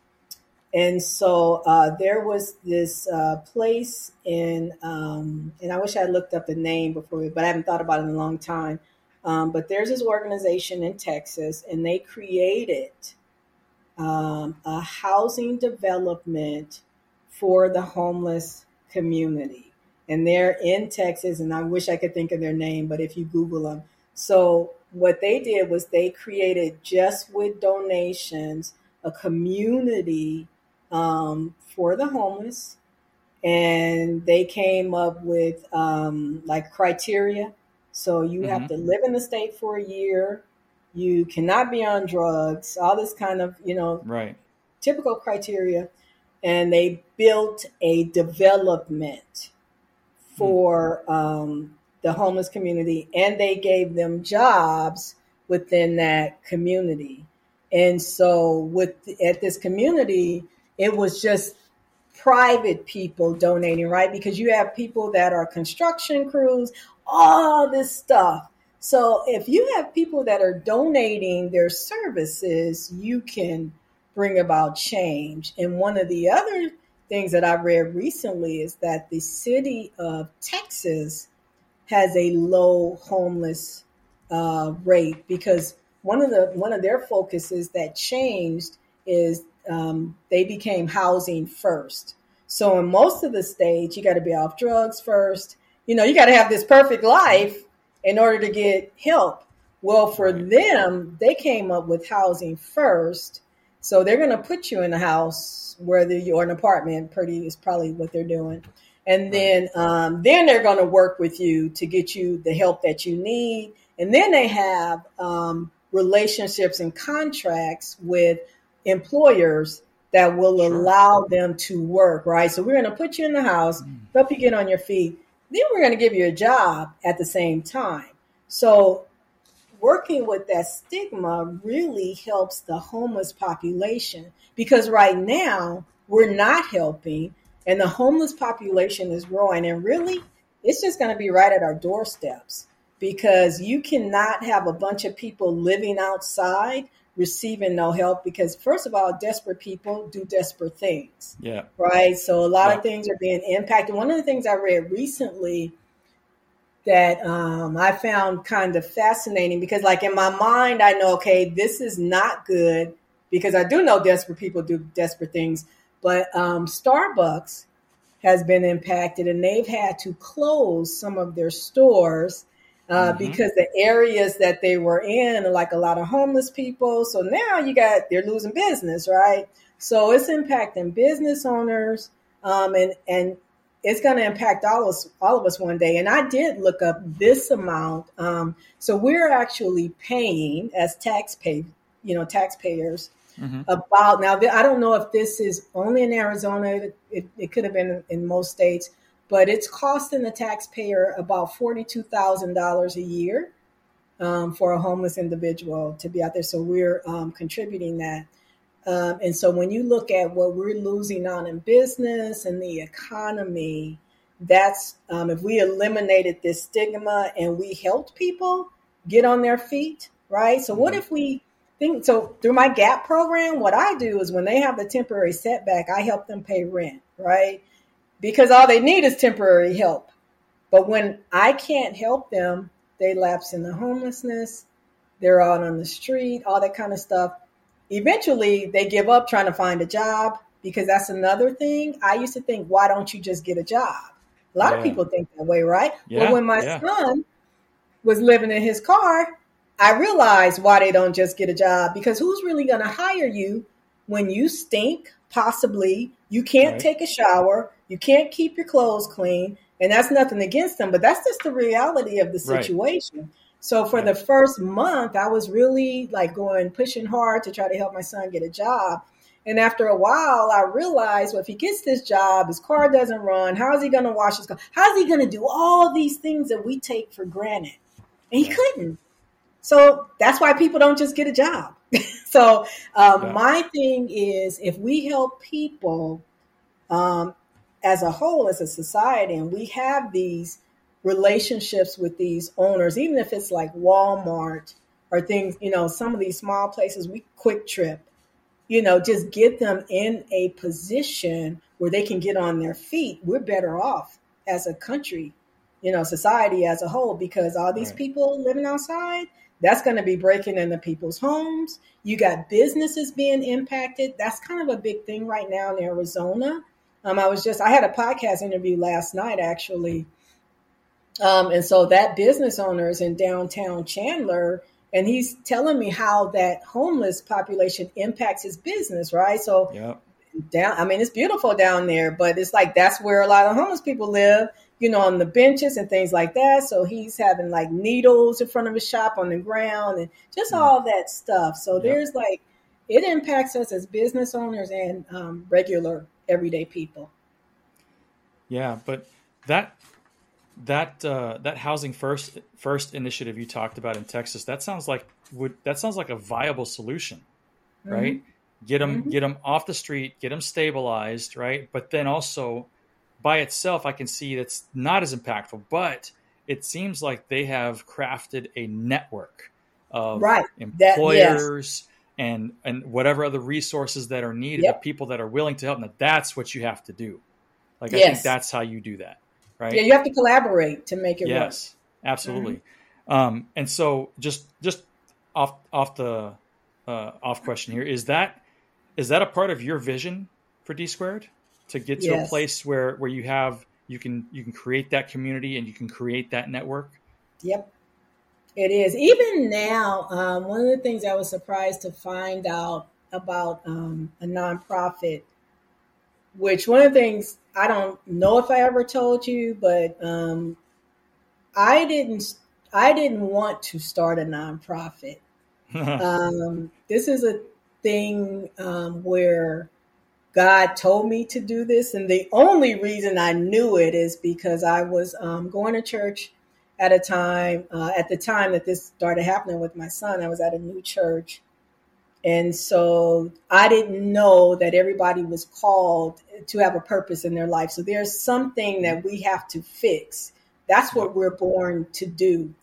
B: and so uh, there was this uh, place in, um, and I wish I looked up the name before, but I haven't thought about it in a long time. Um, but there's this organization in Texas, and they created um, a housing development for the homeless community and they're in Texas. And I wish I could think of their name, but if you Google them, so what they did was they created just with donations a community um, for the homeless, and they came up with um, like criteria. So you mm-hmm. have to live in the state for a year. You cannot be on drugs. All this kind of you know
A: right
B: typical criteria, and they built a development for um, the homeless community, and they gave them jobs within that community. And so, with at this community, it was just private people donating, right? Because you have people that are construction crews, all this stuff. So, if you have people that are donating their services, you can bring about change. And one of the other things that I read recently is that the city of Texas has a low homeless uh, rate because one of the one of their focuses that changed is um, they became housing first. So in most of the states, you got to be off drugs first. You know, you got to have this perfect life in order to get help. Well, for them, they came up with housing first. So they're going to put you in a house, whether you're an apartment, pretty is probably what they're doing. And then, um, then they're going to work with you to get you the help that you need. And then they have um, relationships and contracts with employers that will sure. allow them to work, right? So we're going to put you in the house, mm. help you get on your feet. Then we're going to give you a job at the same time. So working with that stigma really helps the homeless population because right now we're not helping and the homeless population is growing. And really it's just going to be right at our doorsteps because you cannot have a bunch of people living outside receiving no help because first of all desperate people do desperate things
A: yeah.
B: right? So a lot yeah. of things are being impacted. One of the things i read recently that um, i found kind of fascinating because like in my mind i know okay this is not good because i do know desperate people do desperate things but um, starbucks has been impacted and they've had to close some of their stores uh, mm-hmm. because the areas that they were in are like a lot of homeless people. So now you got they're losing business, right? So it's impacting business owners, um, and and it's going to impact all of us all of us one day. And I did look up this amount. Um, so we're actually paying as taxpay, you know, taxpayers. Mm-hmm. About now, I don't know if this is only in Arizona. It, it could have been in most states but it's costing the taxpayer about $42,000 a year um, for a homeless individual to be out there. So we're um, contributing that. Um, and so when you look at what we're losing on in business and the economy, that's um, if we eliminated this stigma and we helped people get on their feet, right? So what mm-hmm. if we think so through my gap program what i do is when they have the temporary setback i help them pay rent right because all they need is temporary help. But when I can't help them, they lapse into homelessness, they're out on the street, all that kind of stuff. Eventually, they give up trying to find a job because that's another thing. I used to think, why don't you just get a job? A lot yeah. of people think that way, right? Yeah, but when my yeah. son was living in his car, I realized why they don't just get a job because who's really going to hire you when you stink, possibly, you can't right. take a shower, you can't keep your clothes clean, and that's nothing against them, but that's just the reality of the situation. Right. So for the first month, I was really like going pushing hard to try to help my son get a job. And after a while, I realized, well, if he gets this job, his car doesn't run. How is he going to wash his car? How is he going to do all these things that we take for granted? And he couldn't. So that's why people don't just get a job. [LAUGHS] so um, yeah. my thing is, if we help people um, as a whole, as a society, and we have these relationships with these owners, even if it's like Walmart or things, you know, some of these small places, we QuikTrip, you know, just get them in a position where they can get on their feet. We're better off as a country, you know, society as a whole, because all these right. people living outside, that's going to be breaking into people's homes. You got businesses being impacted. That's kind of a big thing right now in Arizona um, I was just, I had a podcast interview last night actually. Um, and so that business owner is in downtown Chandler and he's telling me how that homeless population impacts his business, right? So yep. down, I mean, it's beautiful down there, but it's like that's where a lot of homeless people live, you know, on the benches and things like that. So he's having like needles in front of his shop on the ground and just mm. all that stuff. So yep. there's like, it impacts us as business owners and um, regular everyday people.
A: Yeah, but that that uh, that housing first first initiative you talked about in Texas that sounds like would that sounds like a viable solution, mm-hmm. right? Get them mm-hmm. get them off the street, get them stabilized, right? But then also by itself, I can see that's not as impactful, but it seems like they have crafted a network of
B: right.
A: employers, and and whatever other resources that are needed, yep. the people that are willing to help. Now that's what you have to do. Like yes. I think that's how you do that, right?
B: Yeah, you have to collaborate to make it
A: yes, work. Yes, absolutely. Mm-hmm. Um, and so just just off off the uh, off question here is that is that a part of your vision for DSquared to get to yes. a place where where you have you can you can create that community and you can create that network.
B: Yep, it is. Even now, um, one of the things I was surprised to find out about um, a nonprofit, which one of the things I don't know if I ever told you, but um, I didn't I didn't want to start a nonprofit. [LAUGHS] um, this is a thing um, where God told me to do this, and the only reason I knew it is because I was um, going to church at a time. Uh, at the time that this started happening with my son, I was at a new church, and so I didn't know that everybody was called to have a purpose in their life. So there's something that we have to fix. That's what we're born to do.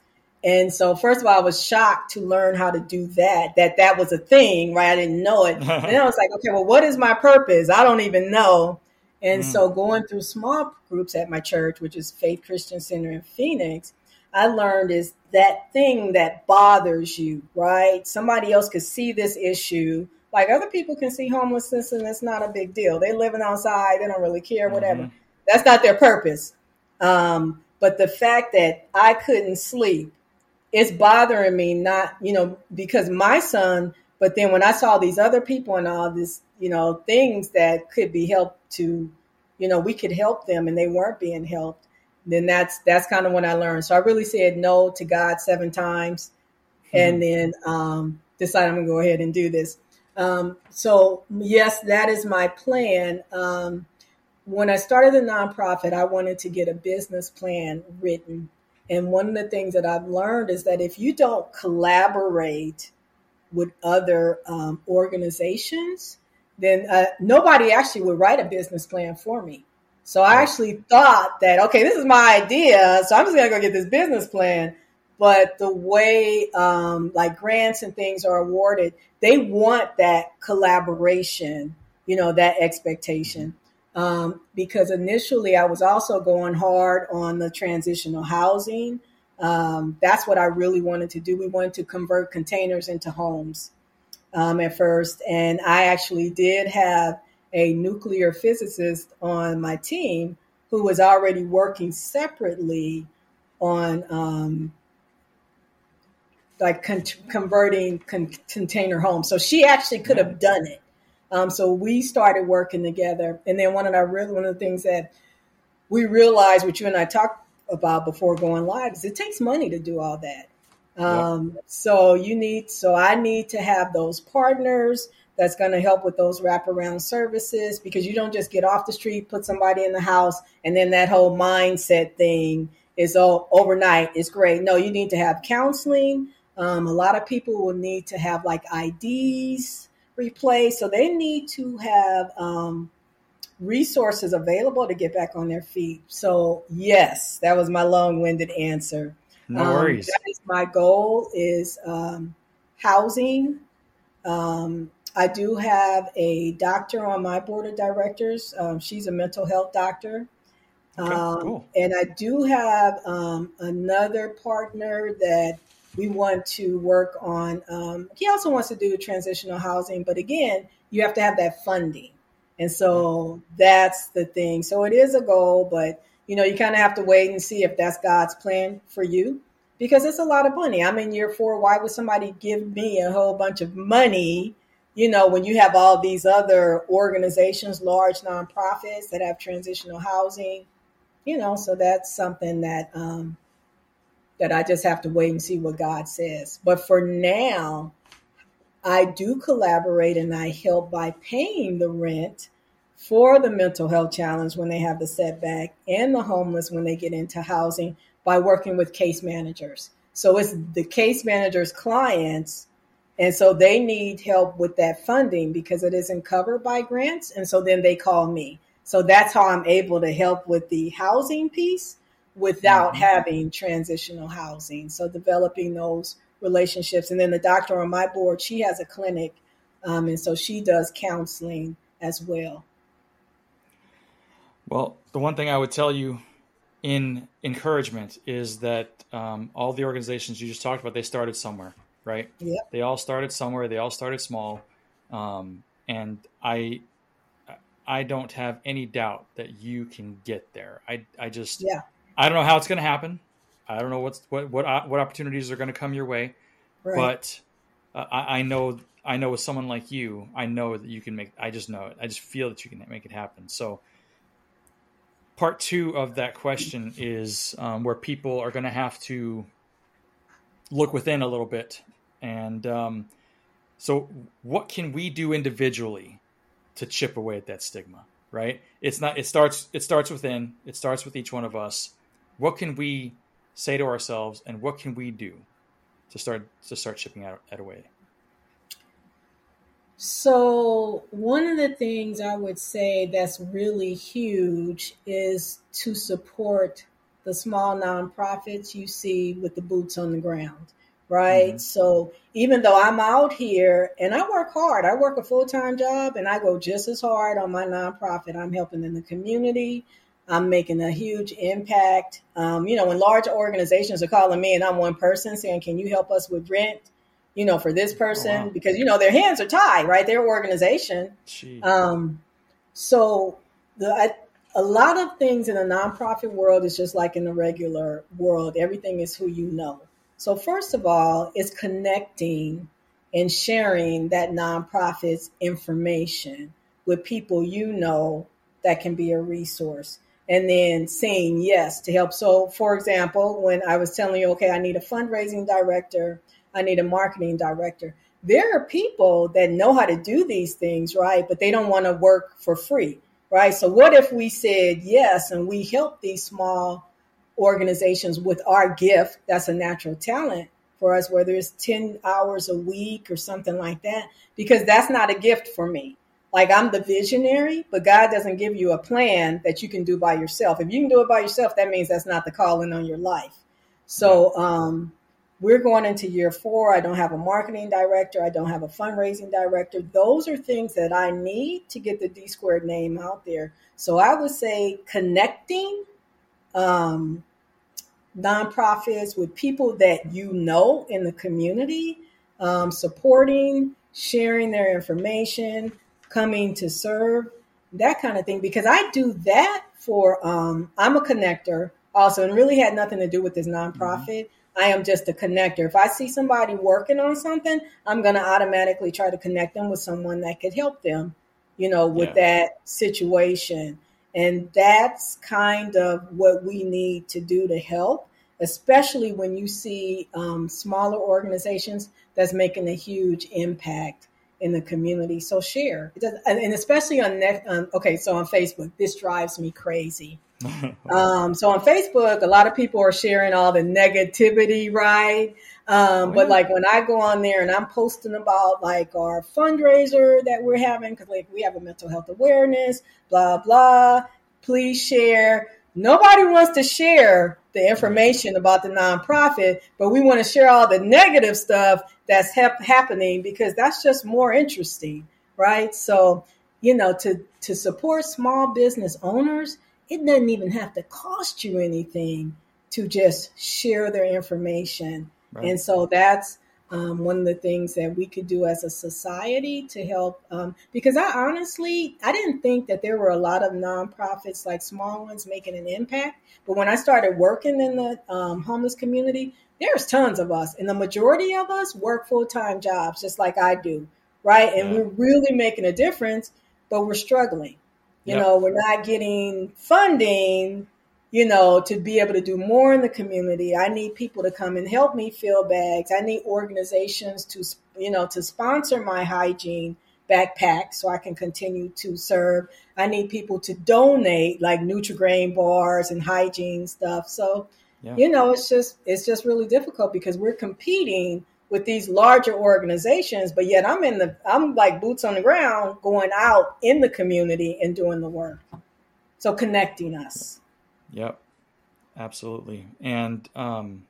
B: And so, first of all, I was shocked to learn how to do that, that that was a thing, right? I didn't know it. and [LAUGHS] then I was like, okay, well, what is my purpose? I don't even know. And mm. so, going through small groups at my church, which is Faith Christian Center in Phoenix, I learned is that thing that bothers you, right? Somebody else could see this issue. Like other people can see homelessness and it's not a big deal. They're living outside, they don't really care, whatever. Mm-hmm. That's not their purpose. Um, but the fact that I couldn't sleep it's bothering me not you know because my son but then when i saw these other people and all this you know things that could be helped to you know we could help them and they weren't being helped then that's that's kind of when i learned so i really said no to god seven times mm-hmm. and then um decided i'm gonna go ahead and do this um so yes that is my plan um when i started the nonprofit i wanted to get a business plan written and one of the things that I've learned is that if you don't collaborate with other um, organizations, then uh, nobody actually would write a business plan for me. So I actually thought that, okay, this is my idea. So I'm just going to go get this business plan. But the way um, like grants and things are awarded, they want that collaboration, you know, that expectation um, because initially I was also going hard on the transitional housing. Um, that's what I really wanted to do. We wanted to convert containers into homes um, at first. And I actually did have a nuclear physicist on my team who was already working separately on um, like con- converting con- container homes. So she actually could have done it. Um, so we started working together. And then one of our one of the things that we realized, which you and I talked about before going live, is it takes money to do all that. Um, yeah. So you need, so I need to have those partners that's going to help with those wraparound services because you don't just get off the street, put somebody in the house, and then that whole mindset thing is all overnight. It's great. No, you need to have counseling. Um, a lot of people will need to have like IDs replaced. So they need to have um, resources available to get back on their feet. So yes, that was my long-winded answer.
A: No um, worries.
B: That is my goal is um, housing. Um, I do have a doctor on my board of directors. Um, she's a mental health doctor. Okay, um, cool. And I do have another partner that we want to work on. Um, he also wants to do transitional housing, but again, you have to have that funding, and so that's the thing. So it is a goal, but you know, you kind of have to wait and see if that's God's plan for you, because it's a lot of money. I'm in year four. Why would somebody give me a whole bunch of money? You know, when you have all these other organizations, large nonprofits that have transitional housing, you know, so that's something that um, that I just have to wait and see what God says. But for now, I do collaborate and I help by paying the rent for the mental health challenge when they have the setback and the homeless when they get into housing by working with case managers. So it's the case managers' clients. And so they need help with that funding because it isn't covered by grants. And so then they call me. So that's how I'm able to help with the housing piece without mm-hmm. having transitional housing. So developing those relationships. And then the doctor on my board, she has a clinic. Um, and so she does counseling as well.
A: Well, the one thing I would tell you in encouragement is that um, all the organizations you just talked about, they started somewhere, right?
B: Yeah.
A: They all started somewhere. They all started small, um, and I, I don't have any doubt that you can get there. I, I just,
B: yeah.
A: I don't know how it's going to happen. I don't know what's what what what opportunities are going to come your way, right. but uh, I, I know I know with someone like you, I know that you can make. I just know it. I just feel that you can make it happen. So, part two of that question is um, where people are going to have to look within a little bit, and um, so what can we do individually to chip away at that stigma? Right? It's not. It starts. It starts within. It starts with each one of us. What can we say to ourselves, and what can we do to start to start chipping at, at away?
B: So, one of the things I would say that's really huge is to support the small nonprofits you see with the boots on the ground, right? Mm-hmm. So, even though I'm out here and I work hard, I work a full time job and I go just as hard on my nonprofit. I'm helping in the community, I'm making a huge impact. Um, you know, when large organizations are calling me and I'm one person saying, Can you help us with rent? you know, for this person oh, wow. because you know their hands are tied, right? Their organization. Um, so the I, a lot of things in the nonprofit world is just like in the regular world. Everything is who you know. So first of all, it's connecting and sharing that nonprofit's information with people you know that can be a resource and then saying yes to help. So, for example, when I was telling you, okay, I need a fundraising director, I need a marketing director. There are people that know how to do these things, right? But they don't want to work for free, right? So, what if we said yes and we help these small organizations with our gift? That's a natural talent for us, whether it's 10 hours a week or something like that, because that's not a gift for me. Like I'm the visionary, but God doesn't give you a plan that you can do by yourself. If you can do it by yourself, that means that's not the calling on your life. So, um, we're going into year four. I don't have a marketing director. I don't have a fundraising director. Those are things that I need to get the DSquared name out there. So I would say connecting um, nonprofits with people that you know in the community, um, supporting, sharing their information, coming to serve, that kind of thing. Because I do that for, um, I'm a connector also, and really had nothing to do with this nonprofit. Mm-hmm I am just a connector. If I see somebody working on something, I'm going to automatically try to connect them with someone that could help them, you know, with yeah. that situation. And that's kind of what we need to do to help, especially when you see um, smaller organizations that's making a huge impact in the community. So share, and especially on next. Um, okay, so on Facebook, this drives me crazy [LAUGHS] um, so on Facebook, a lot of people are sharing all the negativity, right? Um, but like when I go on there and I'm posting about like our fundraiser that we're having, because like we have a mental health awareness, blah blah. Please share. Nobody wants to share the information about the nonprofit, but we want to share all the negative stuff that's hap- happening because that's just more interesting, right? So you know, to to support small business owners it doesn't even have to cost you anything to just share their information. Right. And so that's um, one of the things that we could do as a society to help. Um, because I honestly, I didn't think that there were a lot of nonprofits, like small ones, making an impact. But when I started working in the um, homeless community, there's tons of us, and the majority of us work full time jobs, just like I do, right? And yeah. we're really making a difference, but we're struggling. You know, we're not getting funding, you know, to be able to do more in the community. I need people to come and help me fill bags. I need organizations to, you know, to sponsor my hygiene backpack so I can continue to serve. I need people to donate like Nutri-Grain bars and hygiene stuff. So, yeah. you know, it's just it's just really difficult because we're competing with these larger organizations, but yet I'm in the I'm like boots on the ground going out in the community and doing the work. So connecting us.
A: Yep. Absolutely. And um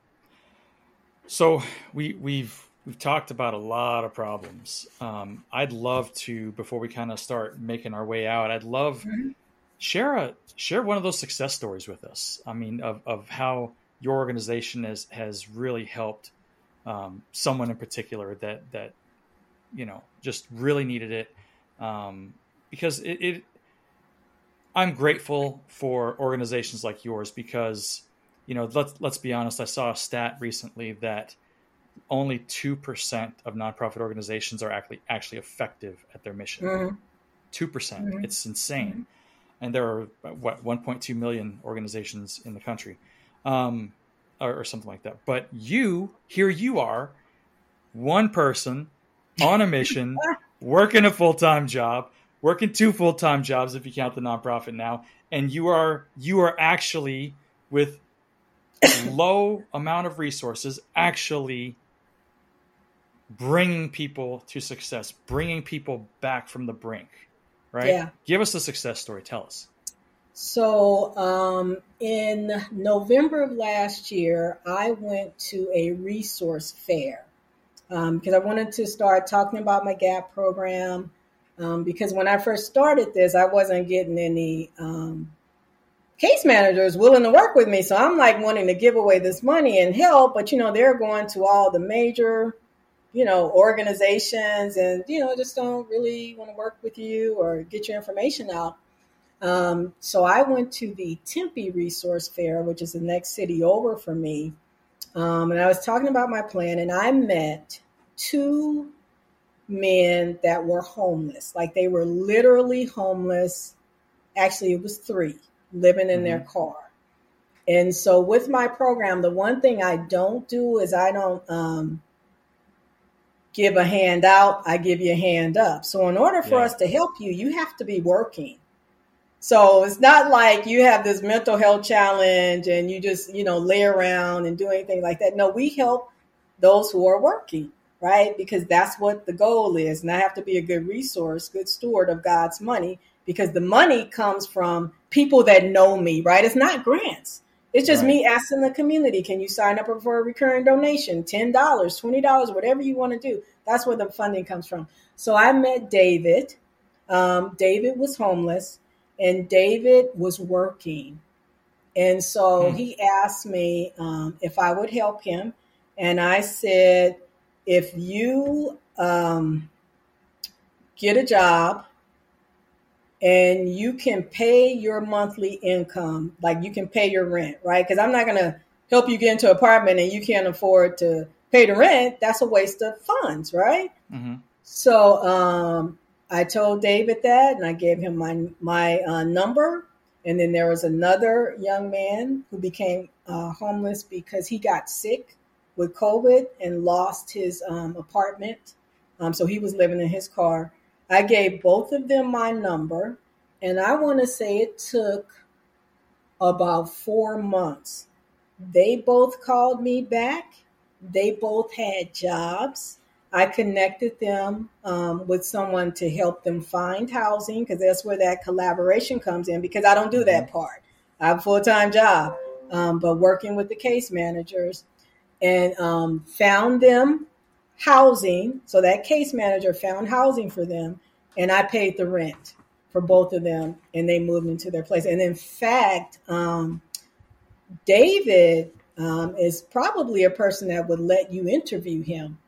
A: so we we've we've talked about a lot of problems. Um I'd love to before we kind of start making our way out, I'd love mm-hmm. share a share one of those success stories with us. I mean of of how your organization has has really helped um, someone in particular that that you know just really needed it um, because it, it i'm grateful for organizations like yours because you know let's let's be honest i saw a stat recently that only 2% of nonprofit organizations are actually actually effective at their mission. Mm-hmm. 2%. Mm hmm it's insane. Mm-hmm. and there are what 1.2 million organizations in the country um, or, or something like that. But you here you are one person on a mission [LAUGHS] working a full-time job working two full-time jobs if you count the nonprofit now and you are you are actually with [COUGHS] low amount of resources actually bringing people to success bringing people back from the brink right? Yeah. Give us a success story. Tell us.
B: So um, in november of last year i went to a resource fair because um, I wanted to start talking about my GAP program. Um, because when I first started this, I wasn't getting any um, case managers willing to work with me. So I'm like wanting to give away this money and help, but you know, they're going to all the major, you know, organizations and, you know, just don't really want to work with you or get your information out. Um, so I went to the Tempe Resource Fair, which is the next city over for me. Um, and I was talking about my plan, and I met two men that were homeless. Like they were literally homeless. Actually, it was three living in mm-hmm. their car. And so, with my program, the one thing I don't do is I don't um, give a hand out, I give you a hand up. So, in order for yeah. us to help you, you have to be working. So it's not like you have this mental health challenge and you just, you know, lay around and do anything like that. No, we help those who are working, right? Because that's what the goal is. And I have to be a good resource, good steward of God's money because the money comes from people that know me, right? It's not grants. It's just right. me asking the community, can you sign up for a recurring donation? $10, $20, whatever you want to do. That's where the funding comes from. So I met David. Um, David was homeless and David was working. And so hmm. he asked me um, if I would help him. And I said, if you um, get a job and you can pay your monthly income, like you can pay your rent, right? Because I'm not going to help you get into an apartment and you can't afford to pay the rent. That's a waste of funds, right? Mm-hmm. So um, I told David that, and I gave him my my uh, number. And then there was another young man who became uh, homeless because he got sick with COVID and lost his um, apartment. Um, so he was living in his car. I gave both of them my number, and I want to say it took about four months. They both called me back. They both had jobs. I connected them um, with someone to help them find housing because that's where that collaboration comes in. Because I don't do that mm-hmm. part. I have a full time job, um, but working with the case managers and um, found them housing. So that case manager found housing for them, and I paid the rent for both of them, and they moved into their place. And in fact, um, David um, is probably a person that would let you interview him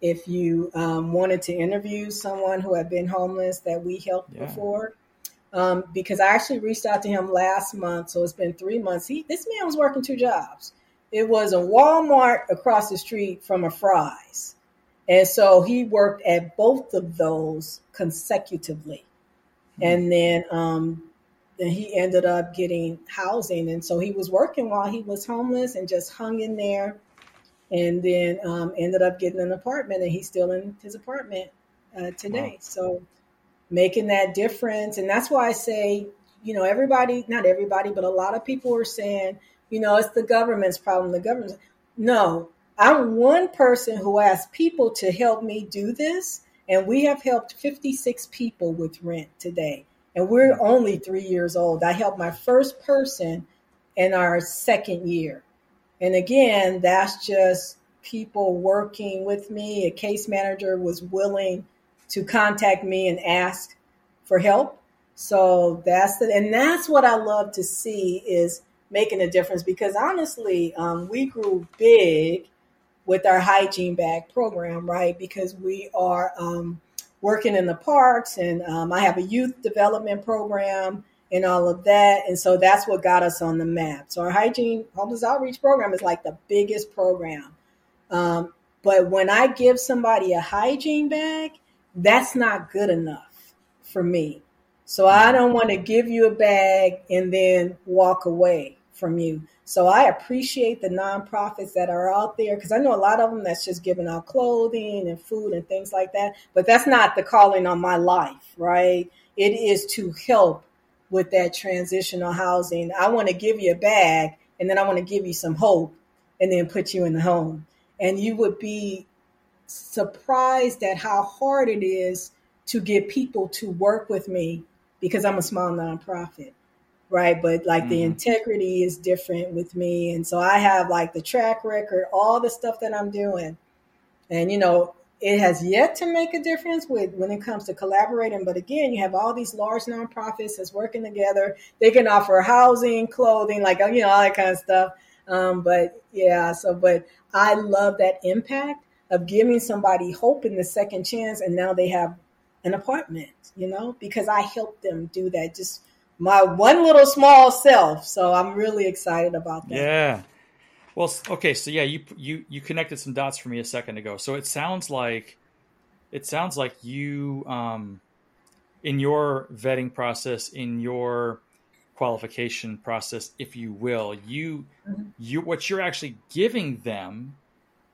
B: if you um, wanted to interview someone who had been homeless that we helped yeah. before. Um, because I actually reached out to him last month, so it's been three months. He, this man was working two jobs. It was a Walmart across the street from a Fry's, and so he worked at both of those consecutively, mm-hmm. and then um, then he ended up getting housing, and so he was working while he was homeless and just hung in there and then um, ended up getting an apartment, and he's still in his apartment uh, today. Wow. So making that difference, and that's why I say, you know, everybody, not everybody, but a lot of people are saying, you know, it's the government's problem. The government. No, I'm one person who asked people to help me do this, and we have helped 56 people with rent today. And we're hmm. only three years old. I helped my first person in our second year. And again, that's just people working with me. A case manager was willing to contact me and ask for help. So that's the, and that's what I love to see is making a difference because honestly, um, we grew big with our hygiene bag program, right? Because we are um, working in the parks, and um, I have a youth development program and all of that. And so that's what got us on the map. So our hygiene homeless outreach program is like the biggest program. Um, but when I give somebody a hygiene bag, that's not good enough for me. So I don't want to give you a bag and then walk away from you. So I appreciate the nonprofits that are out there because I know a lot of them that's just giving out clothing and food and things like that. But that's not the calling on my life, right? It is to help with that transitional housing. I want to give you a bag and then I want to give you some hope and then put you in the home. And you would be surprised at how hard it is to get people to work with me because I'm a small nonprofit, right? But like mm-hmm. the integrity is different with me. And so I have like the track record, all the stuff that I'm doing. And, you know, it has yet to make a difference with when it comes to collaborating. But again, you have all these large nonprofits that's working together. They can offer housing, clothing, like, you know, all that kind of stuff. Um, but yeah, so, but I love that impact of giving somebody hope in the second chance and now they have an apartment, you know, because I helped them do that just my one little small self. So I'm really excited about that.
A: Yeah. Well, okay, so yeah, you you you connected some dots for me a second ago. So it sounds like it sounds like you um in your vetting process, in your qualification process, if you will, you mm-hmm. you what you're actually giving them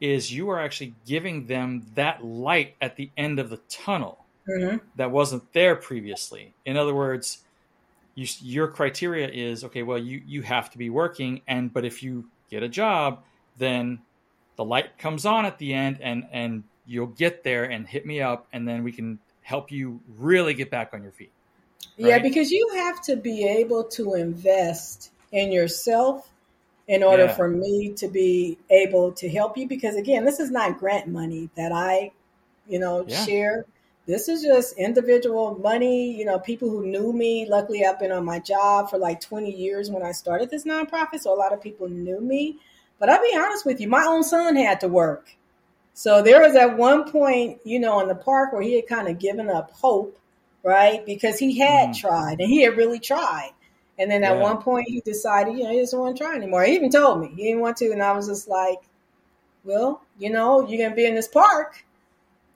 A: is you are actually giving them that light at the end of the tunnel mm-hmm. that wasn't there previously. In other words, you, your criteria is okay. Well, you you have to be working, and but if you get a job, then the light comes on at the end, and and you'll get there and hit me up, and then we can help you really get back on your feet.
B: Right? Yeah, because you have to be able to invest in yourself in order yeah. for me to be able to help you because again this is not grant money that i you know yeah. share this is just individual money you know people who knew me luckily i've been on my job for like 20 years when i started this nonprofit so a lot of people knew me but i'll be honest with you my own son had to work so there was at one point you know in the park where he had kind of given up hope right because he had mm. tried and he had really tried and then at yeah. one point, he decided, you know, he doesn't want to try anymore. He even told me he didn't want to. And I was just like, well, you know, you're going to be in this park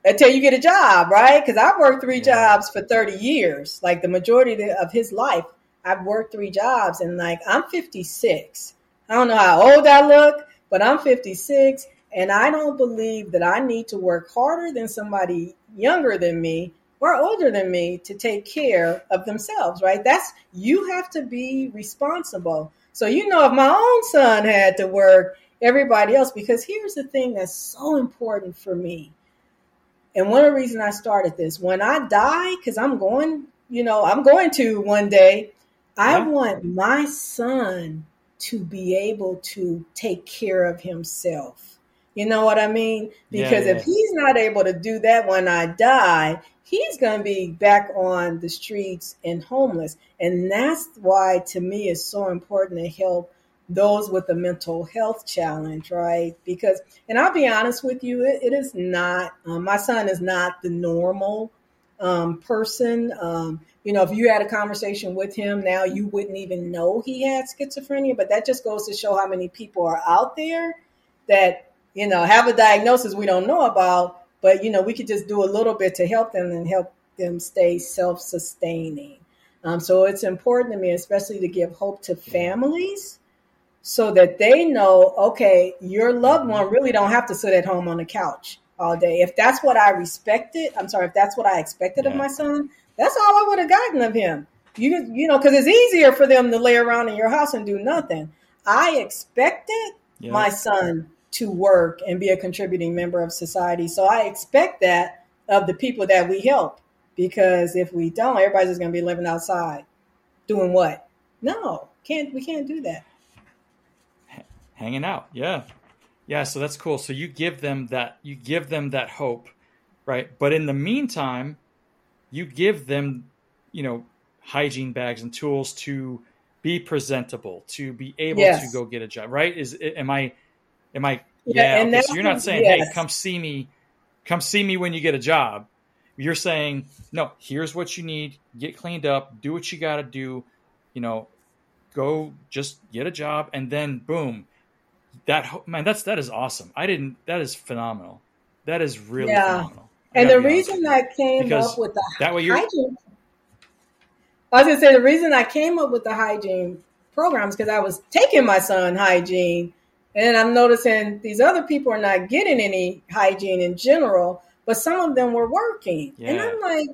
B: until you get a job, right? Because I've worked three jobs for 30 years. Like the majority of his life, I've worked three jobs. And like, I'm 56. I don't know how old I look, but I'm 56. And I don't believe that I need to work harder than somebody younger than me or older than me to take care of themselves, right? That's you have to be responsible. So you know if my own son had to work, everybody else because here's the thing that's so important for me. And one of the reasons I started this, when I die cuz I'm going, you know, I'm going to one day, I want my son to be able to take care of himself. You know what I mean? Because yeah, yeah. if he's not able to do that when I die, he's going to be back on the streets and homeless. And that's why, to me, it's so important to help those with a mental health challenge, right? Because, and I'll be honest with you, it, it is not, um, my son is not the normal um, person. Um, you know, if you had a conversation with him now, you wouldn't even know he had schizophrenia, but that just goes to show how many people are out there that, you know, have a diagnosis we don't know about but you know, we could just do a little bit to help them and help them stay self-sustaining. Um, so it's important to me, especially to give hope to families so that they know, okay, your loved one really don't have to sit at home on the couch all day. If that's what I respected, I'm sorry, if that's what I expected yeah. of my son, that's all I would have gotten of him. You, you know, because it's easier for them to lay around in your house and do nothing. I expected yeah. my son to work and be a contributing member of society. So I expect that of the people that we help because if we don't, everybody's just going to be living outside doing what? No, can't we can't do that.
A: Hanging out. Yeah. Yeah, so that's cool. So you give them that you give them that hope, right? But in the meantime, you give them, you know, hygiene bags and tools to be presentable, to be able yes. to go get a job, right? Is am I am I Yeah, yeah okay. so you're not saying, yes. "Hey, come see me, come see me when you get a job." You're saying, "No, here's what you need. Get cleaned up. Do what you got to do. You know, go just get a job, and then boom, that man, that's that is awesome. I didn't. That is phenomenal. That is really yeah. phenomenal.
B: and the reason I came up with the
A: that way you're. Hygiene,
B: I was gonna say the reason I came up with the hygiene programs because I was taking my son hygiene, and I'm noticing these other people are not getting any hygiene in general, but some of them were working, yeah. and I'm like,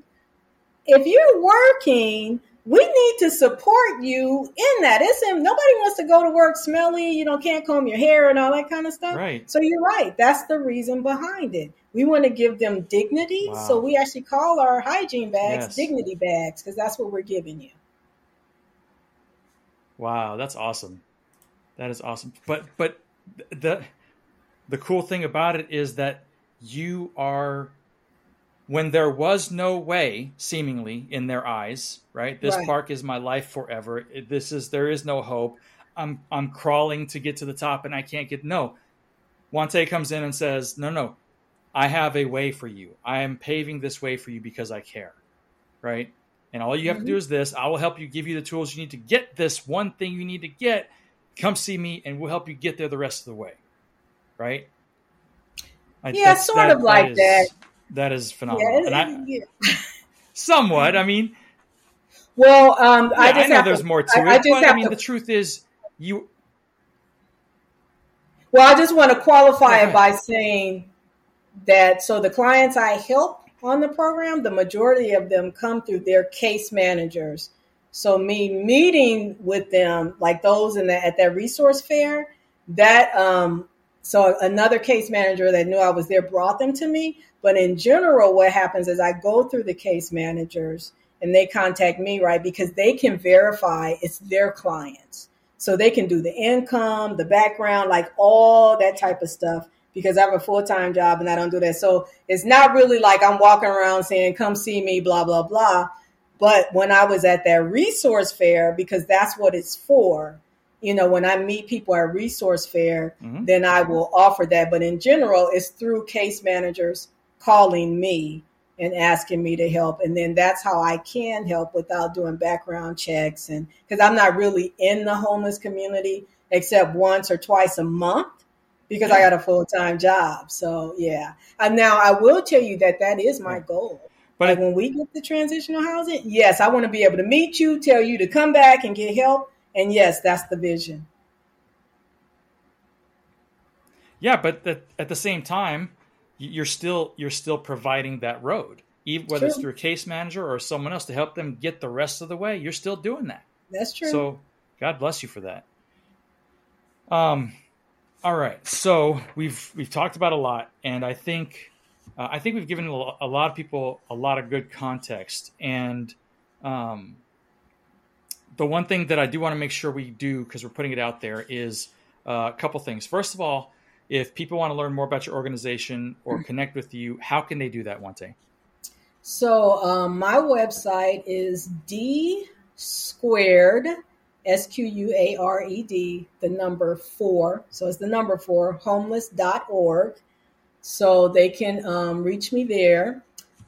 B: if you're working we need to support you in that. It's nobody wants to go to work smelly, you know, can't comb your hair and all that kind of stuff.
A: Right.
B: So you're right. That's the reason behind it. We want to give them dignity. Wow. So we actually call our hygiene bags yes. dignity bags because that's what we're giving you.
A: Wow, that's awesome. That is awesome. But but the the cool thing about it is that you are when there was no way, seemingly in their eyes, right? This right. park is my life forever. This is there is no hope. I'm I'm crawling to get to the top and I can't get no. Juan Te comes in and says, "No, no, I have a way for you. I am paving this way for you because I care." Right? And all you have mm-hmm. to do is this. I will help you give you the tools you need to get this one thing you need to get. Come see me and we'll help you get there the rest of the way. Right?
B: I, Yeah, sort that, of like that. Is,
A: that is phenomenal. Yeah, I, yeah. [LAUGHS] somewhat. I mean,
B: well, um,
A: I,
B: just
A: I know there's to, more to I, it, but I mean, to, the truth is, you.
B: Well, I just want to qualify it by saying that so the clients I help on the program, the majority of them come through their case managers. So me meeting with them, like those in the, at that resource fair, that um, so another case manager that knew I was there brought them to me. But in general, what happens is I go through the case managers and they contact me, right? Because they can verify it's their clients. So they can do the income, the background, like all that type of stuff because I have a full time job and I don't do that. So it's not really like I'm walking around saying, come see me, blah, blah, blah. But when I was at that resource fair, because that's what it's for, you know, when I meet people at resource fair, mm-hmm. then I will offer that. But in general, it's through case managers calling me and asking me to help. And then that's how I can help without doing background checks. And because I'm not really in the homeless community except once or twice a month because I got a full time job. So, yeah. And now I will tell you that that is my goal. But like when we get the transitional housing, yes, I want to be able to meet you, tell you to come back and get help. And yes, that's the vision.
A: Yeah, but at the same time, you're still you're still providing that road, even whether true. it's through a case manager or someone else to help them get the rest of the way. You're still doing that.
B: That's true.
A: So God bless you for that. Um, all right. So we've we've talked about a lot, and I think uh, I think we've given a lot of people a lot of good context. And um, the one thing that I do want to make sure we do because we're putting it out there is uh, a couple things. First of all, if people want to learn more about your organization or mm-hmm. connect with you, how can they do that, Juan Te?
B: So um, my website is D squared, S Q U A R E D, the number four. So it's the number four, homeless.org. So they can um, reach me there.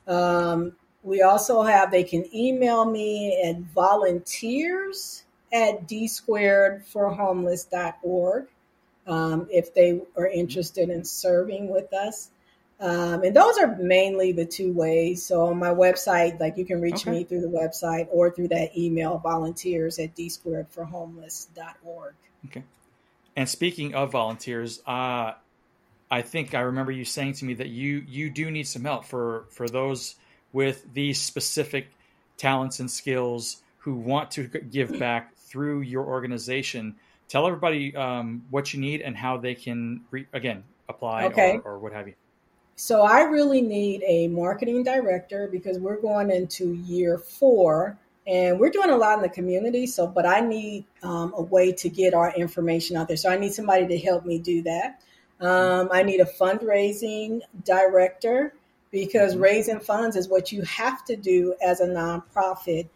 B: Um, we also have, they can email me at volunteers at DSquared for homeless.org um, if they are interested in serving with us. Um, and those are mainly the two ways. So on my website, like you can reach okay. me through the website or through that email, volunteers at dsquaredforhomeless.org.
A: Okay. And speaking of volunteers, uh, I think I remember you saying to me that you you do need some help for for those with these specific talents and skills who want to give back through your organization. Tell everybody um, what you need and how they can re- again apply okay. or, or what have you.
B: So i really need a marketing director because we're going into year four and we're doing a lot in the community. So but i need um, a way to get our information out there. So i need somebody to help me do that. Um, i need a fundraising director because mm-hmm. raising funds is what you have to do as a nonprofit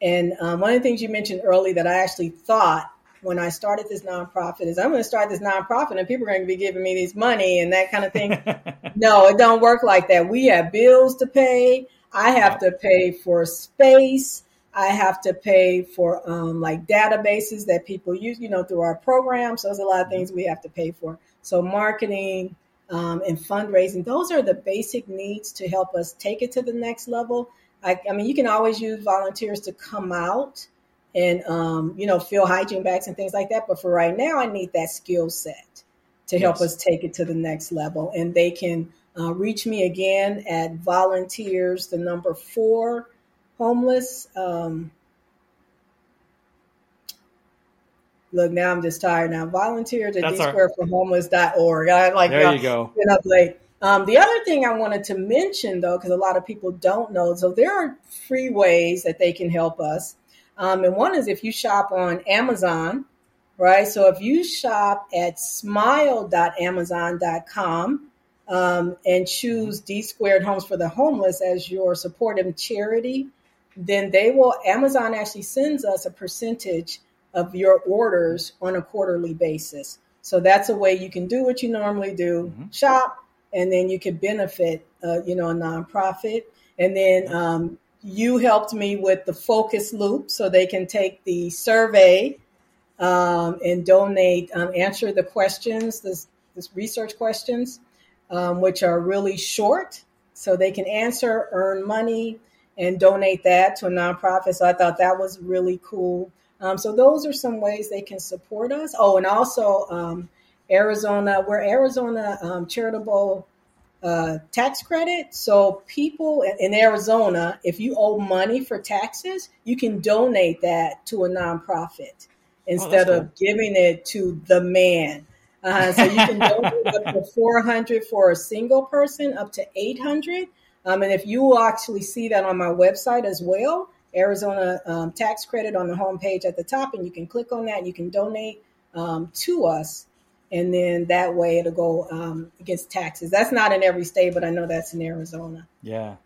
B: and um, one of the things you mentioned early that i actually thought when I started this nonprofit is I'm going to start this nonprofit and people are going to be giving me this money and that kind of thing. [LAUGHS] no, it don't work like that. We have bills to pay. I have to pay for space. I have to pay for um, like databases that people use, you know, through our program. So there's a lot of things we have to pay for. So marketing um, and fundraising, those are the basic needs to help us take it to the next level. I, I mean, you can always use volunteers to come out and um, you know fill hygiene bags and things like that. But for right now, I need that skill set to help yes. us take it to the next level. And they can uh, reach me again at volunteers, the number four homeless. Um, look, now I'm just tired. Now volunteer to D Square for Homeless.org. I like
A: there you go.
B: Been up late. Um, the other thing I wanted to mention, though, because a lot of people don't know, so there are free ways that they can help us. Um, and one is if you shop on Amazon, right? So if you shop at smile.amazon.com, um, and choose DSquared Homes for the Homeless as your supportive charity, then they will, Amazon actually sends us a percentage of your orders on a quarterly basis. So that's a way you can do what you normally do, mm-hmm. shop, and then you can benefit, uh, you know, a nonprofit. And then um, you helped me with the Focusloop so they can take the survey um, and donate, um, answer the questions, this, this research questions um, which are really short. So they can answer, earn money, and donate that to a nonprofit. So I thought that was really cool. Um, so those are some ways they can support us. Oh, and also um, Arizona, we're Arizona um, charitable uh, tax credit. So people in Arizona, if you owe money for taxes, you can donate that to a nonprofit oh, instead oh, cool. of giving it to the man. Uh, so you can donate [LAUGHS] up to 400 for a single person, up to 800. Um, and if you will actually see that on my website as well, Arizona um, tax credit on the homepage at the top, and you can click on that. And you can donate um, to us, and then that way it'll go um, against taxes. That's not in every state, but I know that's in Arizona.
A: Yeah,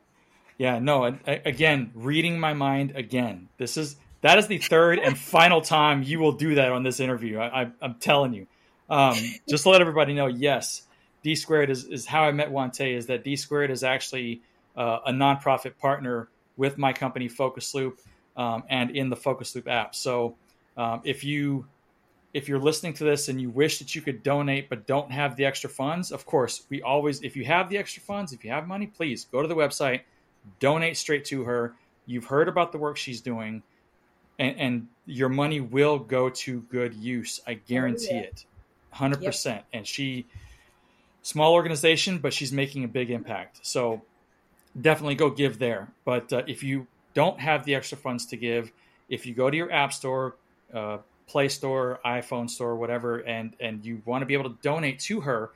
A: yeah. No, again, reading my mind again. This is that is the third and [LAUGHS] final time you will do that on this interview. I, I, I'm telling you. Um, just to let everybody know, yes, DSquared is, is how I met Juan Te. Is that DSquared is actually uh, a nonprofit partner with my company Focusloop um, and in the Focusloop app. So um, if you if you're listening to this and you wish that you could donate but don't have the extra funds, of course, we always if you have the extra funds, if you have money, please go to the website, donate straight to her. You've heard about the work she's doing, and, and your money will go to good use. I guarantee oh, yeah. it hundred yep. percent. And she, small organization, but she's making a big impact. So definitely go give there. But uh, if you don't have the extra funds to give, if you go to your app store, uh, Play Store, iPhone Store, whatever, and and you want to be able to donate to her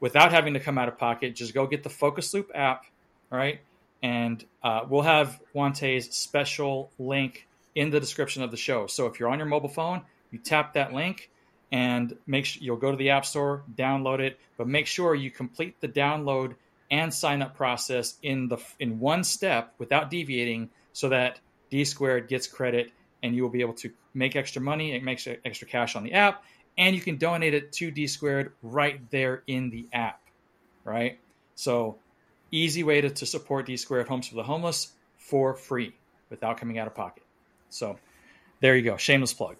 A: without having to come out of pocket, just go get the Focusloop app, all right? And uh, we'll have Juan Te's special link in the description of the show. So if you're on your mobile phone, you tap that link, and make sure you'll go to the App Store, download it, but make sure you complete the download and sign up process in the in one step without deviating, so that DSquared gets credit and you will be able to make extra money it makes extra cash on the app, and you can donate it to DSquared right there in the app, right? So easy way to, to support DSquared Homes for the Homeless for free without coming out of pocket. So there you go, shameless plug.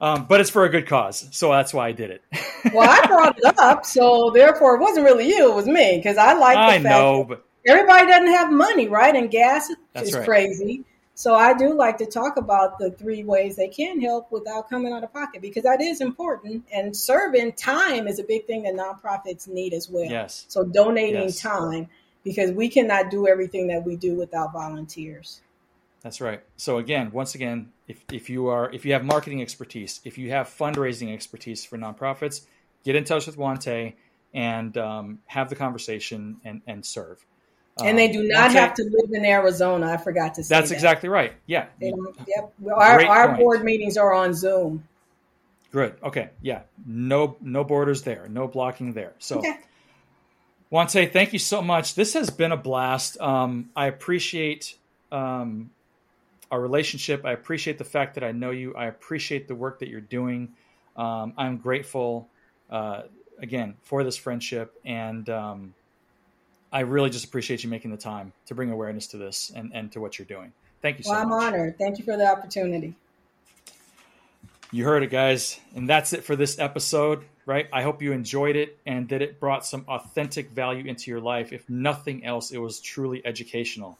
A: Um, but it's for a good cause, so that's why I did it. [LAUGHS]
B: well, I brought it up, so therefore it wasn't really you; it was me because I like.
A: I know, but
B: everybody doesn't have money, right? And gas is
A: right.
B: crazy. So I do like to talk about the three ways they can help without coming out of pocket because that is important. And serving time is a big thing that nonprofits need as well.
A: Yes.
B: So donating
A: yes.
B: time because we cannot do everything that we do without volunteers.
A: That's right. So again, once again, if, if you are if you have marketing expertise, if you have fundraising expertise for nonprofits, get in touch with Juan Te and um, have the conversation and, and serve.
B: And they do not have to live in Arizona. I forgot to say
A: that's
B: that.
A: exactly right. Yeah.
B: yep. Our, our board meetings are on Zoom.
A: Good. Okay. Yeah. No no borders there. No blocking there. So.
B: Okay.
A: Juan Te, thank you so much. This has been a blast. Um, I appreciate um, our relationship. I appreciate the fact that I know you. I appreciate the work that you're doing. Um, I'm grateful, uh, again, for this friendship. And um, I really just appreciate you making the time to bring awareness to this and, and to what you're doing. Thank you so
B: well, I'm
A: much.
B: honored. Thank you for the opportunity.
A: You heard it, guys. And that's it for this episode, right? I hope you enjoyed it and that it brought some authentic value into your life. If nothing else, it was truly educational.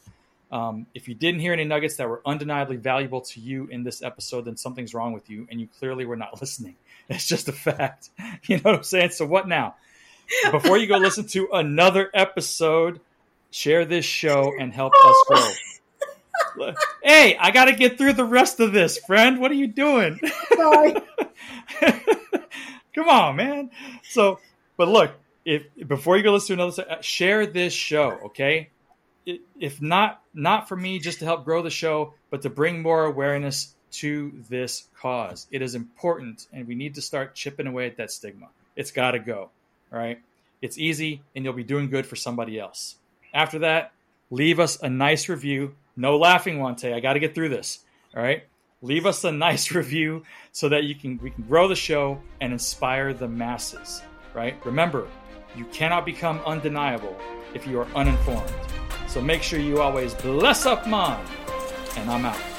A: Um, if you didn't hear any nuggets that were undeniably valuable to you in this episode, then something's wrong with you and you clearly were not [LAUGHS] listening. It's just a fact. [LAUGHS] You know what I'm saying? So, what now? Before you go [LAUGHS] listen to another episode, share this show and help us grow. hey, I got to get through the rest of this, friend. What are you doing? Come on, man. So, but look, if before you go listen to another, share this show, okay? If not, not for me, just to help grow the show, but to bring more awareness to this cause. It is important, and we need to start chipping away at that stigma. It's got to go. right? It's easy, and you'll be doing good for somebody else. After that, leave us a nice review. No laughing, Juan Te. I got to get through this. All right. Leave us a nice [LAUGHS] review so that you can we can grow the show and inspire the masses. Right. Remember, you cannot become undeniable if you are uninformed. So make sure you always bless up, mom. And I'm out.